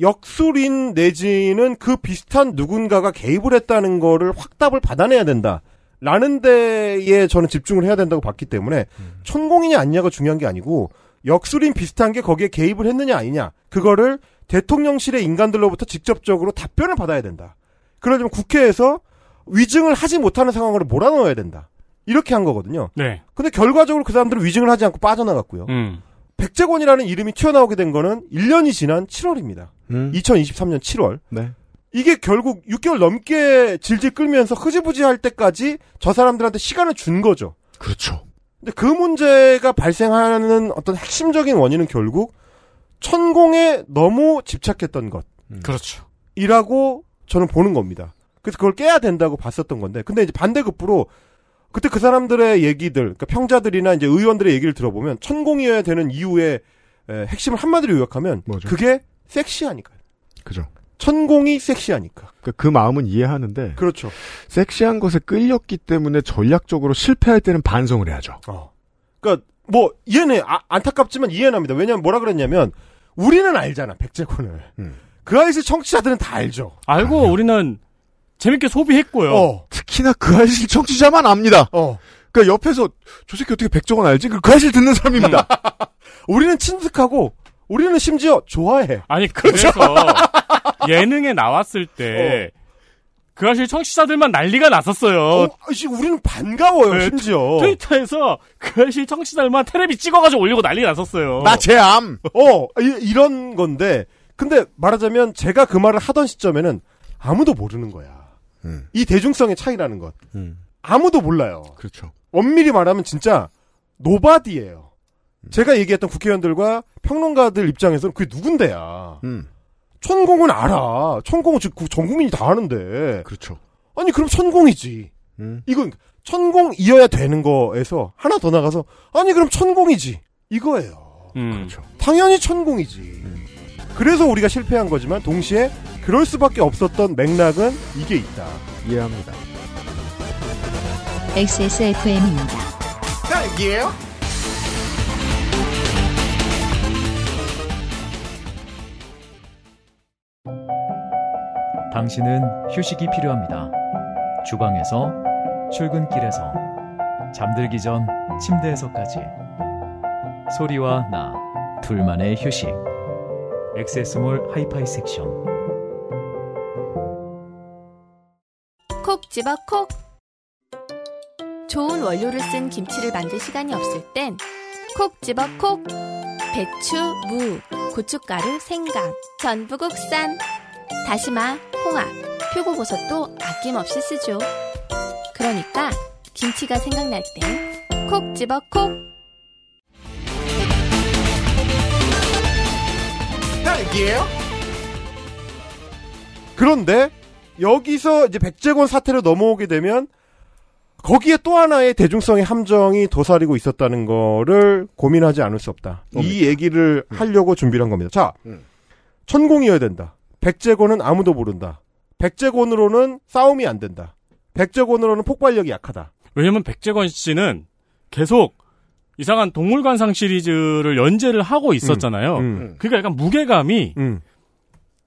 역술인 내지는 그 비슷한 누군가가 개입을 했다는 거를 확답을 받아내야 된다. 라는 데에 저는 집중을 해야 된다고 봤기 때문에 천공이냐 아니냐가 중요한 게 아니고 역술인 비슷한 게 거기에 개입을 했느냐 아니냐 그거를 대통령실의 인간들로부터 직접적으로 답변을 받아야 된다. 그러려면 국회에서 위증을 하지 못하는 상황으로 몰아넣어야 된다. 이렇게 한 거거든요. 네. 근데 결과적으로 그 사람들은 위증을 하지 않고 빠져나갔고요. 음. 백제권이라는 이름이 튀어나오게 된 거는 1년이 지난 7월입니다. 음. 2023년 7월. 네. 이게 결국 6개월 넘게 질질 끌면서 흐지부지 할 때까지 저 사람들한테 시간을 준 거죠. 그렇죠. 근데 그 문제가 발생하는 어떤 핵심적인 원인은 결국 천공에 너무 집착했던 것. 그렇죠. 이라고 저는 보는 겁니다. 그래서 그걸 깨야 된다고 봤었던 건데, 근데 이제 반대급부로 그때 그 사람들의 얘기들, 그러니까 평자들이나 이제 의원들의 얘기를 들어보면 천공이어야 되는 이유의 에, 핵심을 한마디로 요약하면 그게 섹시하니까요. 그죠. 천공이 섹시하니까. 그, 그 마음은 이해하는데. 그렇죠. 섹시한 것에 끌렸기 때문에 전략적으로 실패할 때는 반성을 해야죠. 그러니까 뭐 이해는 아- 안타깝지만 이해는 합니다. 왜냐면 뭐라 그랬냐면 우리는 알잖아 백제권을. 그 아이스 청취자들은 다 알죠. 알고 우리는 재밌게 소비했고요. 어. 특히나 그 아이실 청취자만 압니다. 그러니까 옆에서 저 새끼 어떻게 백종원 알지? 그 아이실 듣는 사람입니다. 우리는 친숙하고 우리는 심지어 좋아해. 아니 그래서 예능에 나왔을 때그 사실 청취자들만 난리가 났었어요. 어, 씨, 우리는 반가워요, 네, 심지어. 트위터에서 그 사실 청취자들만 테레비 찍어가지고 올리고 난리 났었어요. 제암. 어, 이, 런 건데. 근데 말하자면 제가 그 말을 하던 시점에는 아무도 모르는 거야. 이 대중성의 차이라는 것. 아무도 몰라요. 그렇죠. 엄밀히 말하면 진짜 nobody예요. 제가 얘기했던 국회의원들과 평론가들 입장에서는 그게 누군데야. 음. 천공은 알아. 천공은 전 국민이 다 아는데. 그렇죠. 아니 그럼 천공이지. 음. 이건 천공이어야 되는 거에서 하나 더 나가서 아니 그럼 천공이지. 이거예요. 그렇죠. 당연히 천공이지. 그래서 우리가 실패한 거지만 동시에 그럴 수밖에 없었던 맥락은 이게 있다. 이해합니다. XSFM입니다. 딸기예요? 당신은 휴식이 필요합니다. 주방에서, 출근길에서, 잠들기 전 침대에서까지. 소리와 나, 둘만의 휴식. 엑세스몰 하이파이 섹션. 콕 집어 콕. 좋은 원료를 쓴 김치를 만들 시간이 없을 땐 콕 집어 콕. 배추, 무, 고춧가루, 생강, 전부 국산. 다시마, 홍합, 표고버섯도 아낌없이 쓰죠. 그러니까 김치가 생각날 땐 콕 집어 콕. 딸기예요? 그런데 여기서 이제 백제권 사태로 넘어오게 되면 거기에 또 하나의 대중성의 함정이 도사리고 있었다는 거를 고민하지 않을 수 없다. 이 얘기를 하려고 준비를 한 겁니다. 자, 천공이어야 된다. 백제권은 아무도 모른다. 백제권으로는 싸움이 안 된다. 백제권으로는 폭발력이 약하다. 왜냐면 백재권 씨는 계속 이상한 동물관상 시리즈를 연재를 하고 있었잖아요. 음. 그러니까 약간 무게감이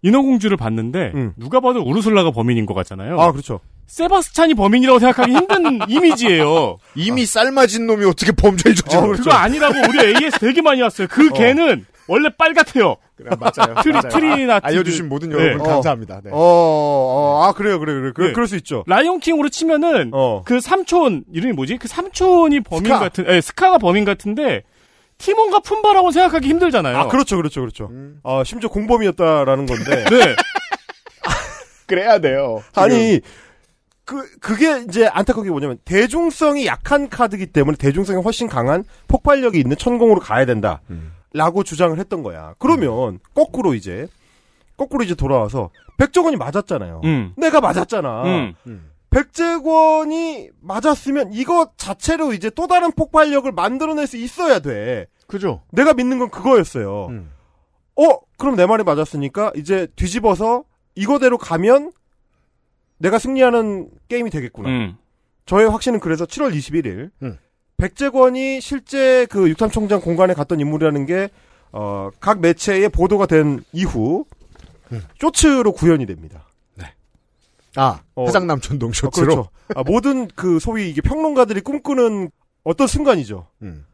인어공주를 봤는데 누가 봐도 우르슬라가 범인인 것 같잖아요. 아 그렇죠. 세바스찬이 범인이라고 생각하기 힘든 이미지예요. 이미 삶아진 놈이 어떻게 범죄를 저지르 어, 그거 아니라고 우리 AS 되게 많이 왔어요. 그 개는 원래 빨갛대요. 맞아요. 트리, 맞아요. 트리나 알려주신 모든 여러분 감사합니다. 네. 어, 어, 아 그래요, 그래요, 그래요. 그, 네. 그럴 수 있죠. 라이온 킹으로 치면은 그 삼촌 이름이 뭐지? 그 삼촌이 범인 스카. 같은, 예, 스카가 범인 같은데 티몬과 품바라고 생각하기 힘들잖아요. 아 그렇죠, 그렇죠, 그렇죠. 아 심지어 공범이었다라는 건데. 네. 그래야 돼요. 아니 그 그게 이제 안타깝게 뭐냐면 대중성이 약한 카드기 때문에 대중성이 훨씬 강한 폭발력이 있는 천공으로 가야 된다 라고 주장을 했던 거야. 그러면 거꾸로 이제 거꾸로 이제 돌아와서 백종원이 맞았잖아요. 음. 내가 맞았잖아. 음. 백제권이 맞았으면 이거 자체로 이제 또 다른 폭발력을 만들어낼 수 있어야 돼. 그죠? 내가 믿는 건 그거였어요. 어, 그럼 내 말이 맞았으니까 이제 뒤집어서 이거대로 가면 내가 승리하는 게임이 되겠구나. 음. 저의 확신은 그래서 7월 21일 음. 백제권이 실제 그 육탐총장 공간에 갔던 인물이라는 게 어, 각 매체에 보도가 된 이후 쇼츠로 구현이 됩니다. 아, 어. 해상남천동 어, 쇼츠로. 그렇죠. 아, 모든 그 소위 이게 평론가들이 꿈꾸는 어떤 순간이죠. 음.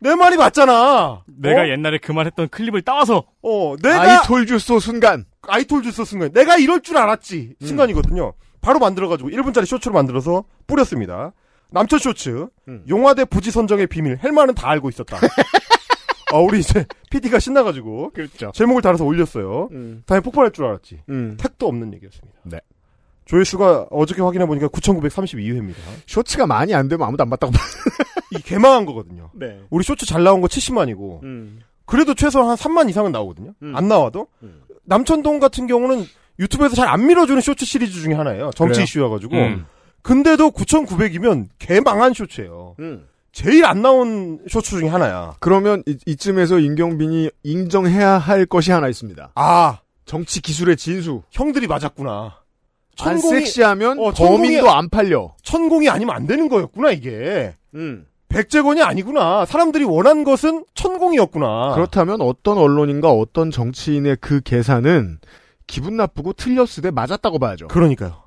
내 말이 맞잖아. 내가 어? 옛날에 그 말 했던 클립을 따와서 어, 내가 아이톨 주소 순간. 아이톨 주소 순간. 내가 이럴 줄 알았지. 음. 순간이거든요. 바로 만들어가지고 1분짜리 쇼츠로 만들어서 뿌렸습니다. 남철 쇼츠 용화대 부지 선정의 비밀 헬마는 다 알고 있었다. 아, 우리 이제 PD가 신나가지고 그렇죠. 제목을 달아서 올렸어요. 음. 다음에 폭발할 줄 알았지. 음. 택도 없는 얘기였습니다. 네. 조회수가 어저께 확인해 보니까 9,932회입니다. 쇼츠가 많이 안 되면 아무도 안 봤다고 봐. 이 개망한 거거든요. 네. 우리 쇼츠 잘 나온 거 70만이고 음. 그래도 최소한 한 3만 이상은 나오거든요. 안 나와도 남천동 같은 경우는 유튜브에서 잘 안 밀어주는 쇼츠 시리즈 중에 하나예요. 정치 그래요? 이슈여가지고. 음. 근데도 9,900이면 개망한 쇼츠예요. 음. 제일 안 나온 쇼츠 중에 하나야. 그러면 이, 이쯤에서 임경빈이 인정해야 할 것이 하나 있습니다. 아 정치 기술의 진수. 형들이 맞았구나. 안 천공이- 섹시하면 어, 범인도 안 팔려. 천공이 아니면 안 되는 거였구나 이게. 음. 백제건이 아니구나. 사람들이 원한 것은 천공이었구나. 그렇다면 어떤 언론인가 어떤 정치인의 그 계산은 기분 나쁘고 틀렸으되 맞았다고 봐야죠. 그러니까요.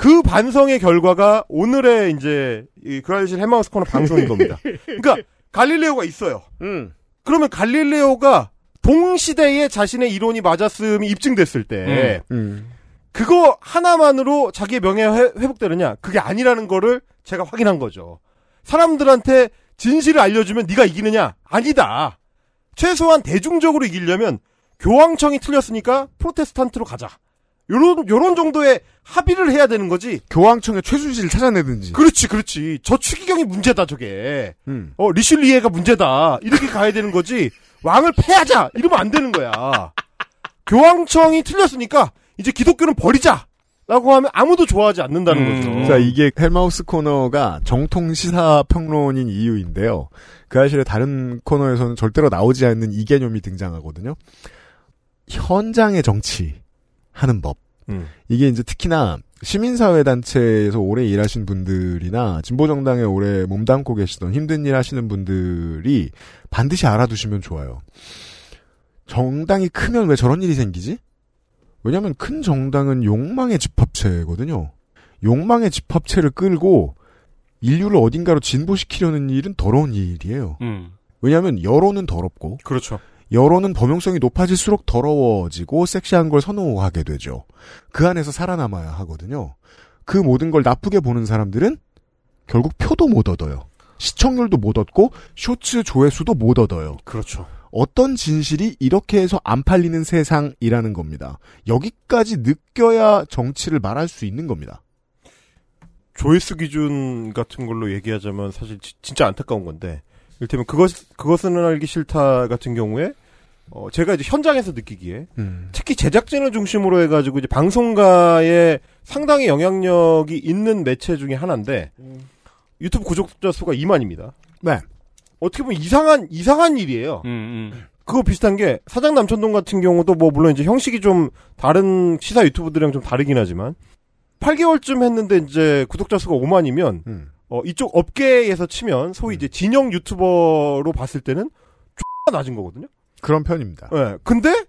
그 반성의 결과가 오늘의 이제 이 그라이실 해마우스 코너 방송인 겁니다. 그러니까 갈릴레오가 있어요. 음. 그러면 갈릴레오가 동시대에 자신의 이론이 맞았음이 입증됐을 때 음. 그거 하나만으로 자기의 명예가 회- 회복되느냐? 그게 아니라는 거를 제가 확인한 거죠. 사람들한테 진실을 알려주면 네가 이기느냐? 아니다. 최소한 대중적으로 이기려면 교황청이 틀렸으니까 프로테스탄트로 가자. 요런 요런 정도의 합의를 해야 되는 거지. 교황청의 최순실을 찾아내든지. 그렇지, 그렇지. 저 추기경이 문제다, 저게. 음. 어, 리슐리에가 문제다. 이렇게 가야 되는 거지. 왕을 패하자! 이러면 안 되는 거야. 교황청이 틀렸으니까, 이제 기독교는 버리자! 라고 하면 아무도 좋아하지 않는다는 거죠. 자, 이게 헬마우스 코너가 정통 시사 평론인 이유인데요. 그 아실의 다른 코너에서는 절대로 나오지 않는 이 개념이 등장하거든요. 현장의 정치 하는 법. 음. 이게 이제 특히나 시민사회 단체에서 오래 일하신 분들이나 진보정당에 오래 몸담고 계시던 힘든 일 하시는 분들이 반드시 알아두시면 좋아요. 정당이 크면 왜 저런 일이 생기지? 왜냐하면 큰 정당은 욕망의 집합체거든요. 욕망의 집합체를 끌고 인류를 어딘가로 진보시키려는 일은 더러운 일이에요. 음. 왜냐하면 여론은 더럽고 그렇죠. 여론은 범용성이 높아질수록 더러워지고 섹시한 걸 선호하게 되죠. 그 안에서 살아남아야 하거든요. 그 모든 걸 나쁘게 보는 사람들은 결국 표도 못 얻어요. 시청률도 못 얻고 쇼츠 조회수도 못 얻어요. 그렇죠. 어떤 진실이 이렇게 해서 안 팔리는 세상이라는 겁니다. 여기까지 느껴야 정치를 말할 수 있는 겁니다. 조회수 기준 같은 걸로 얘기하자면 사실 지- 진짜 안타까운 건데 이를테면 그것 그것은 알기 싫다 같은 경우에 어 제가 이제 현장에서 느끼기에 음. 특히 제작진을 중심으로 해가지고 이제 방송가에 상당히 영향력이 있는 매체 중에 하나인데 유튜브 구독자 수가 2만입니다. 네. 어떻게 보면 이상한 이상한 일이에요. 음, 그거 비슷한 게 사장 남천동 같은 경우도 뭐 물론 이제 형식이 좀 다른 시사 유튜브들이랑 좀 다르긴 하지만 8개월쯤 했는데 이제 구독자 수가 5만이면 음. 어 이쪽 업계에서 치면 소위 이제 진영 유튜버로 봤을 때는 X가 낮은 거거든요. 그런 편입니다. 예. 근데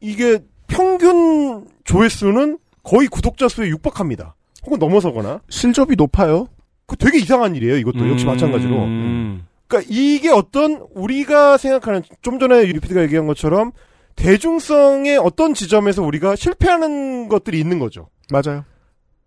이게 평균 조회수는 거의 구독자 수에 육박합니다. 혹은 넘어서거나. 실접이 높아요. 그 되게 이상한 일이에요. 이것도 역시 음, 마찬가지로. 음. 그러니까 이게 어떤 우리가 생각하는 좀 전에 유리피드가 얘기한 것처럼 대중성의 어떤 지점에서 우리가 실패하는 것들이 있는 거죠. 맞아요.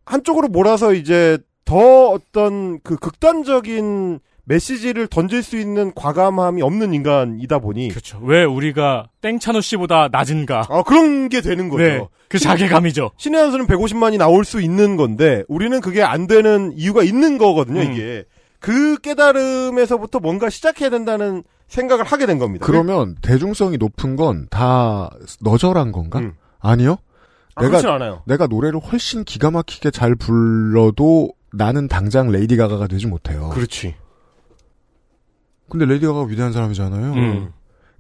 한쪽으로 몰아서 이제 더 어떤 그 극단적인 메시지를 던질 수 있는 과감함이 없는 인간이다 보니 그렇죠. 왜 우리가 땡찬호 씨보다 낮은가? 아 그런 게 되는 거죠. 네, 그 자괴감이죠. 신의 한 수는 150만이 나올 수 있는 건데 우리는 그게 안 되는 이유가 있는 거거든요. 음. 이게 그 깨달음에서부터 뭔가 시작해야 된다는 생각을 하게 된 겁니다. 그러면 대중성이 높은 건 다 너절한 건가? 음. 아니요. 아, 그렇진 않아요. 내가 노래를 훨씬 기가 막히게 잘 불러도 나는 당장 레이디 가가가 되지 못해요. 그렇지. 근데 레이디 가가 위대한 사람이잖아요. 음.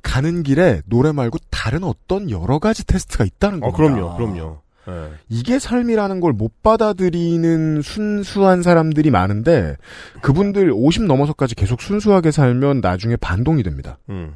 가는 길에 노래 말고 다른 어떤 여러 가지 테스트가 있다는 어, 겁니다. 그럼요, 그럼요. 예. 이게 삶이라는 걸 못 받아들이는 순수한 사람들이 많은데 그분들 50 넘어서까지 계속 순수하게 살면 나중에 반동이 됩니다. 음.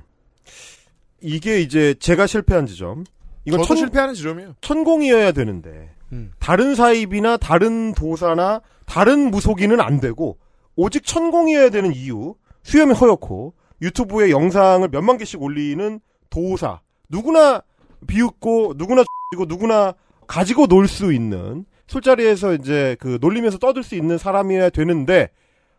이게 이제 제가 실패한 지점. 이건 천, 실패하는 지점이에요. 천공이어야 되는데 음. 다른 사입이나 다른 도사나 다른 무속인은 안 되고 오직 천공이어야 되는 이유 수염이 허옇고 유튜브에 영상을 몇만 개씩 올리는 도사 누구나 비웃고 누구나 X고 누구나 가지고 놀 수 있는 술자리에서 이제 그 놀리면서 떠들 수 있는 사람이어야 되는데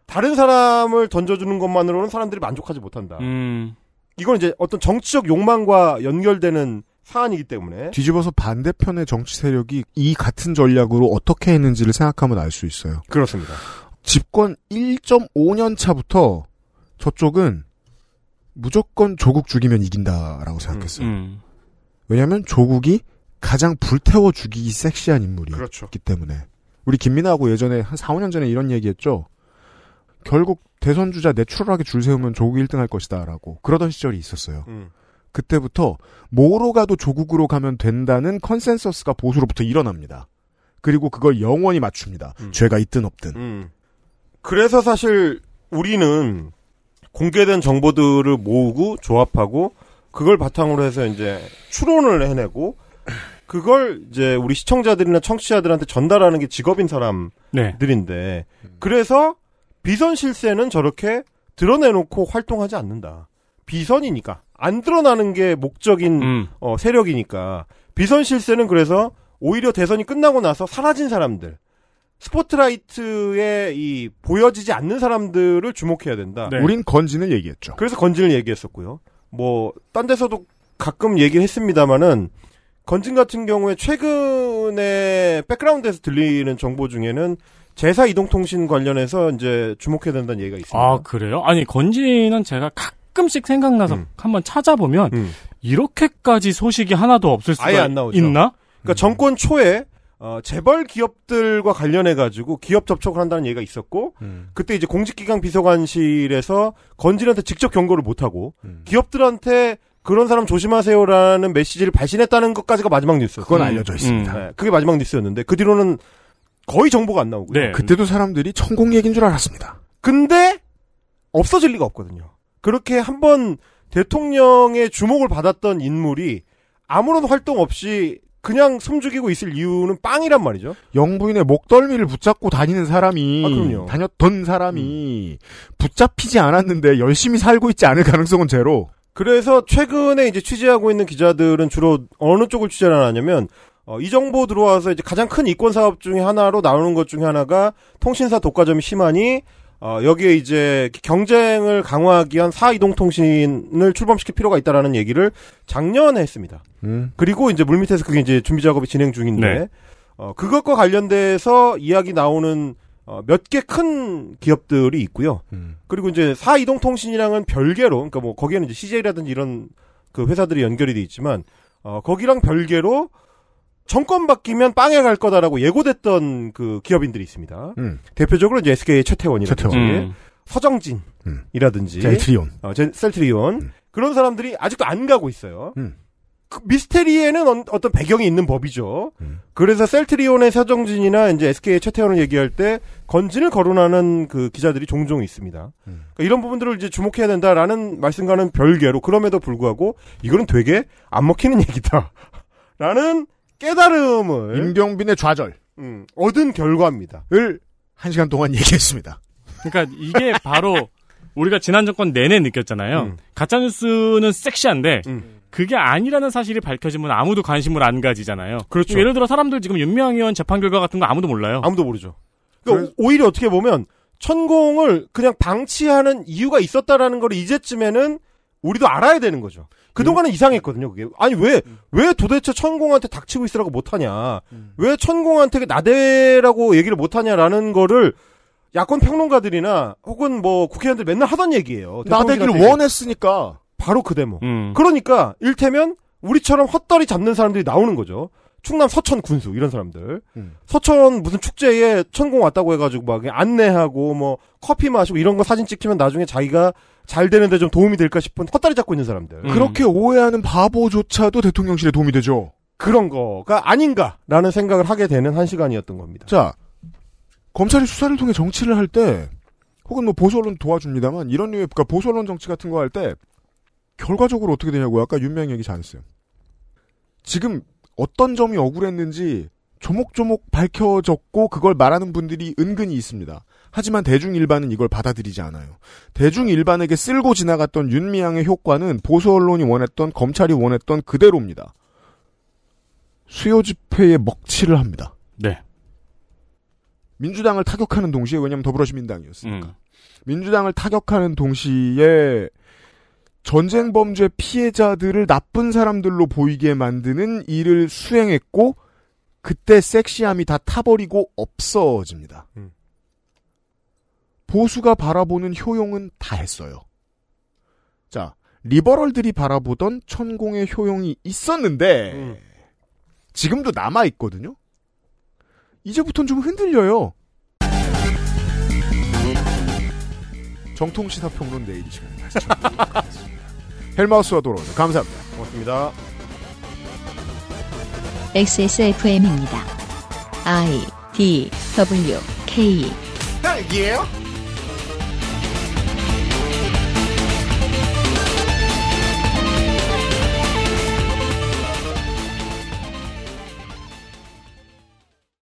다른 사람을 던져주는 것만으로는 사람들이 만족하지 못한다. 음. 이건 이제 어떤 정치적 욕망과 연결되는 사안이기 때문에 뒤집어서 반대편의 정치 세력이 이 같은 전략으로 어떻게 했는지를 생각하면 알 수 있어요. 그렇습니다. 집권 1.5년 차부터 저쪽은 무조건 조국 죽이면 이긴다라고 생각했어요. 음. 왜냐하면 조국이 가장 불태워 죽이기 섹시한 인물이기 그렇죠. 때문에 우리 김민하하고 예전에 한 4, 5년 전에 이런 얘기했죠. 결국 대선 주자 natural하게 줄 세우면 조국 1등 할 것이다라고 그러던 시절이 있었어요. 음. 그때부터 뭐로 가도 조국으로 가면 된다는 consensus가 보수로부터 일어납니다. 그리고 그걸 영원히 맞춥니다. 죄가 있든 없든. 음. 그래서 사실 우리는 공개된 정보들을 모으고 조합하고 그걸 바탕으로 해서 이제 추론을 해내고 그걸 이제 우리 시청자들이나 청취자들한테 전달하는 게 직업인 사람들인데 그래서 비선 실세는 저렇게 드러내놓고 활동하지 않는다. 비선이니까 안 드러나는 게 목적인 음. 어, 세력이니까 비선 실세는 그래서 오히려 대선이 끝나고 나서 사라진 사람들 스포트라이트에 이 보여지지 않는 사람들을 주목해야 된다. 우린 건진을 얘기했죠. 그래서 건진을 얘기했었고요. 뭐 딴 데서도 가끔 얘기를 했습니다마는 건진 같은 경우에 최근에 백그라운드에서 들리는 정보 중에는 제사 이동통신 관련해서 이제 주목해야 된다는 얘기가 있습니다. 아 그래요? 아니 건지는 제가 가끔씩 생각나서 음. 한번 찾아보면 이렇게까지 소식이 하나도 없을 수가 아예 안 나오죠. 있나? 그러니까 정권 초에 어, 재벌 기업들과 관련해 가지고 기업 접촉을 한다는 얘기가 있었고 그때 이제 공직기강 비서관실에서 건진한테 직접 경고를 못 하고 기업들한테 그런 사람 조심하세요라는 메시지를 발신했다는 것까지가 마지막 뉴스였어요. 그건 알려져 있습니다. 네, 그게 마지막 뉴스였는데 그 뒤로는 거의 정보가 안 나오고요. 네. 그때도 사람들이 천공 얘기인 줄 알았습니다. 근데 없어질 리가 없거든요. 그렇게 한번 대통령의 주목을 받았던 인물이 아무런 활동 없이 그냥 숨죽이고 있을 이유는 빵이란 말이죠. 영부인의 목덜미를 붙잡고 다니는 사람이 아. 다녔던 사람이 붙잡히지 않았는데 열심히 살고 있지 않을 가능성은 제로. 그래서 최근에 이제 취재하고 있는 기자들은 주로 어느 쪽을 취재를 하냐면 어, 이 정보 들어와서 이제 가장 큰 이권 사업 중에 하나로 나오는 것 중에 하나가 통신사 독과점이 심하니 어, 여기에 이제 경쟁을 강화하기 위한 사이동통신을 출범시킬 필요가 있다라는 얘기를 작년에 했습니다. 음. 그리고 이제 물밑에서 그게 이제 준비 작업이 진행 중인데 네. 어, 그것과 관련돼서 이야기 나오는 어, 몇 개 큰 기업들이 있고요. 그리고 이제 사이동통신이랑은 별개로, 그러니까 뭐 거기에는 이제 CJ라든지 이런 그 회사들이 연결이 돼 있지만 어, 거기랑 별개로 정권 바뀌면 빵에 갈 거다라고 예고됐던 그 기업인들이 있습니다. 음. 대표적으로 이제 SK의 최태원이라든지 최태원. 음. 서정진이라든지 셀트리온. 어, 제- 셀트리온 그런 사람들이 아직도 안 가고 있어요. 음. 그 미스테리에는 어, 어떤 배경이 있는 법이죠. 그래서 셀트리온의 서정진이나 이제 SK의 최태원을 얘기할 때 건진을 거론하는 그 기자들이 종종 있습니다. 그러니까 이런 부분들을 이제 주목해야 된다라는 말씀과는 별개로 그럼에도 불구하고 이거는 되게 안 먹히는 얘기다 라는 깨달음을 임병빈의 좌절. 음, 얻은 결과입니다. 을한 시간 동안 얘기했습니다. 그러니까 이게 바로 우리가 지난 정권 내내 느꼈잖아요. 음. 가짜 뉴스는 섹시한데 그게 아니라는 사실이 밝혀지면 아무도 관심을 안 가지잖아요. 그렇죠. 예를 들어 사람들 지금 윤미향 의원 재판 결과 같은 거 아무도 몰라요. 아무도 모르죠. 그러니까 오히려 어떻게 보면 천공을 그냥 방치하는 이유가 있었다라는 걸 이제쯤에는 우리도 알아야 되는 거죠. 그동안은 이상했거든요, 그게. 아니, 왜, 왜 도대체 천공한테 닥치고 있으라고 못하냐. 왜 천공한테 나대라고 얘기를 못하냐라는 거를 야권 평론가들이나 혹은 뭐 국회의원들 맨날 하던 얘기예요. 나대기를. 원했으니까. 바로 그 대목. 음. 그러니까 일테면 우리처럼 헛다리 잡는 사람들이 나오는 거죠. 충남 서천 군수 이런 사람들. 서천 무슨 축제에 천공 왔다고 해가지고 막 안내하고 뭐 커피 마시고 이런 거 사진 찍히면 나중에 자기가 잘 되는데 좀 도움이 될까 싶은 헛다리 잡고 있는 사람들. 그렇게 오해하는 바보조차도 대통령실에 도움이 되죠. 그런 거가 아닌가라는 생각을 하게 되는 한 시간이었던 겁니다. 자, 검찰이 수사를 통해 정치를 할 때, 혹은 뭐 보수 언론 도와줍니다만, 이런 류의, 그러니까 보수 언론 정치 같은 거 할 때, 결과적으로 어떻게 되냐고요? 아까 윤명 얘기 잘 했어요. 지금 어떤 점이 억울했는지 조목조목 밝혀졌고 그걸 말하는 분들이 은근히 있습니다. 하지만 대중 일반은 이걸 받아들이지 않아요. 대중 일반에게 쓸고 지나갔던 윤미향의 효과는 보수 언론이 원했던 검찰이 원했던 그대로입니다. 수요 집회에 먹칠을 합니다. 네. 민주당을 타격하는 동시에 왜냐하면 더불어시민당이었으니까 민주당을 타격하는 동시에 전쟁 범죄 피해자들을 나쁜 사람들로 보이게 만드는 일을 수행했고 그때 섹시함이 다 타버리고 없어집니다. 보수가 바라보는 효용은 다 했어요. 자, 리버럴들이 바라보던 천공의 효용이 있었는데 지금도 남아 있거든요. 이제부터는 좀 흔들려요. 정통 시사 평론 내일 이 시간에 다시 찾아뵙도록 하겠습니다. 헬마우스와 돌아오죠. 감사합니다. 고맙습니다. XSFM입니다. I D W K 딸기예요?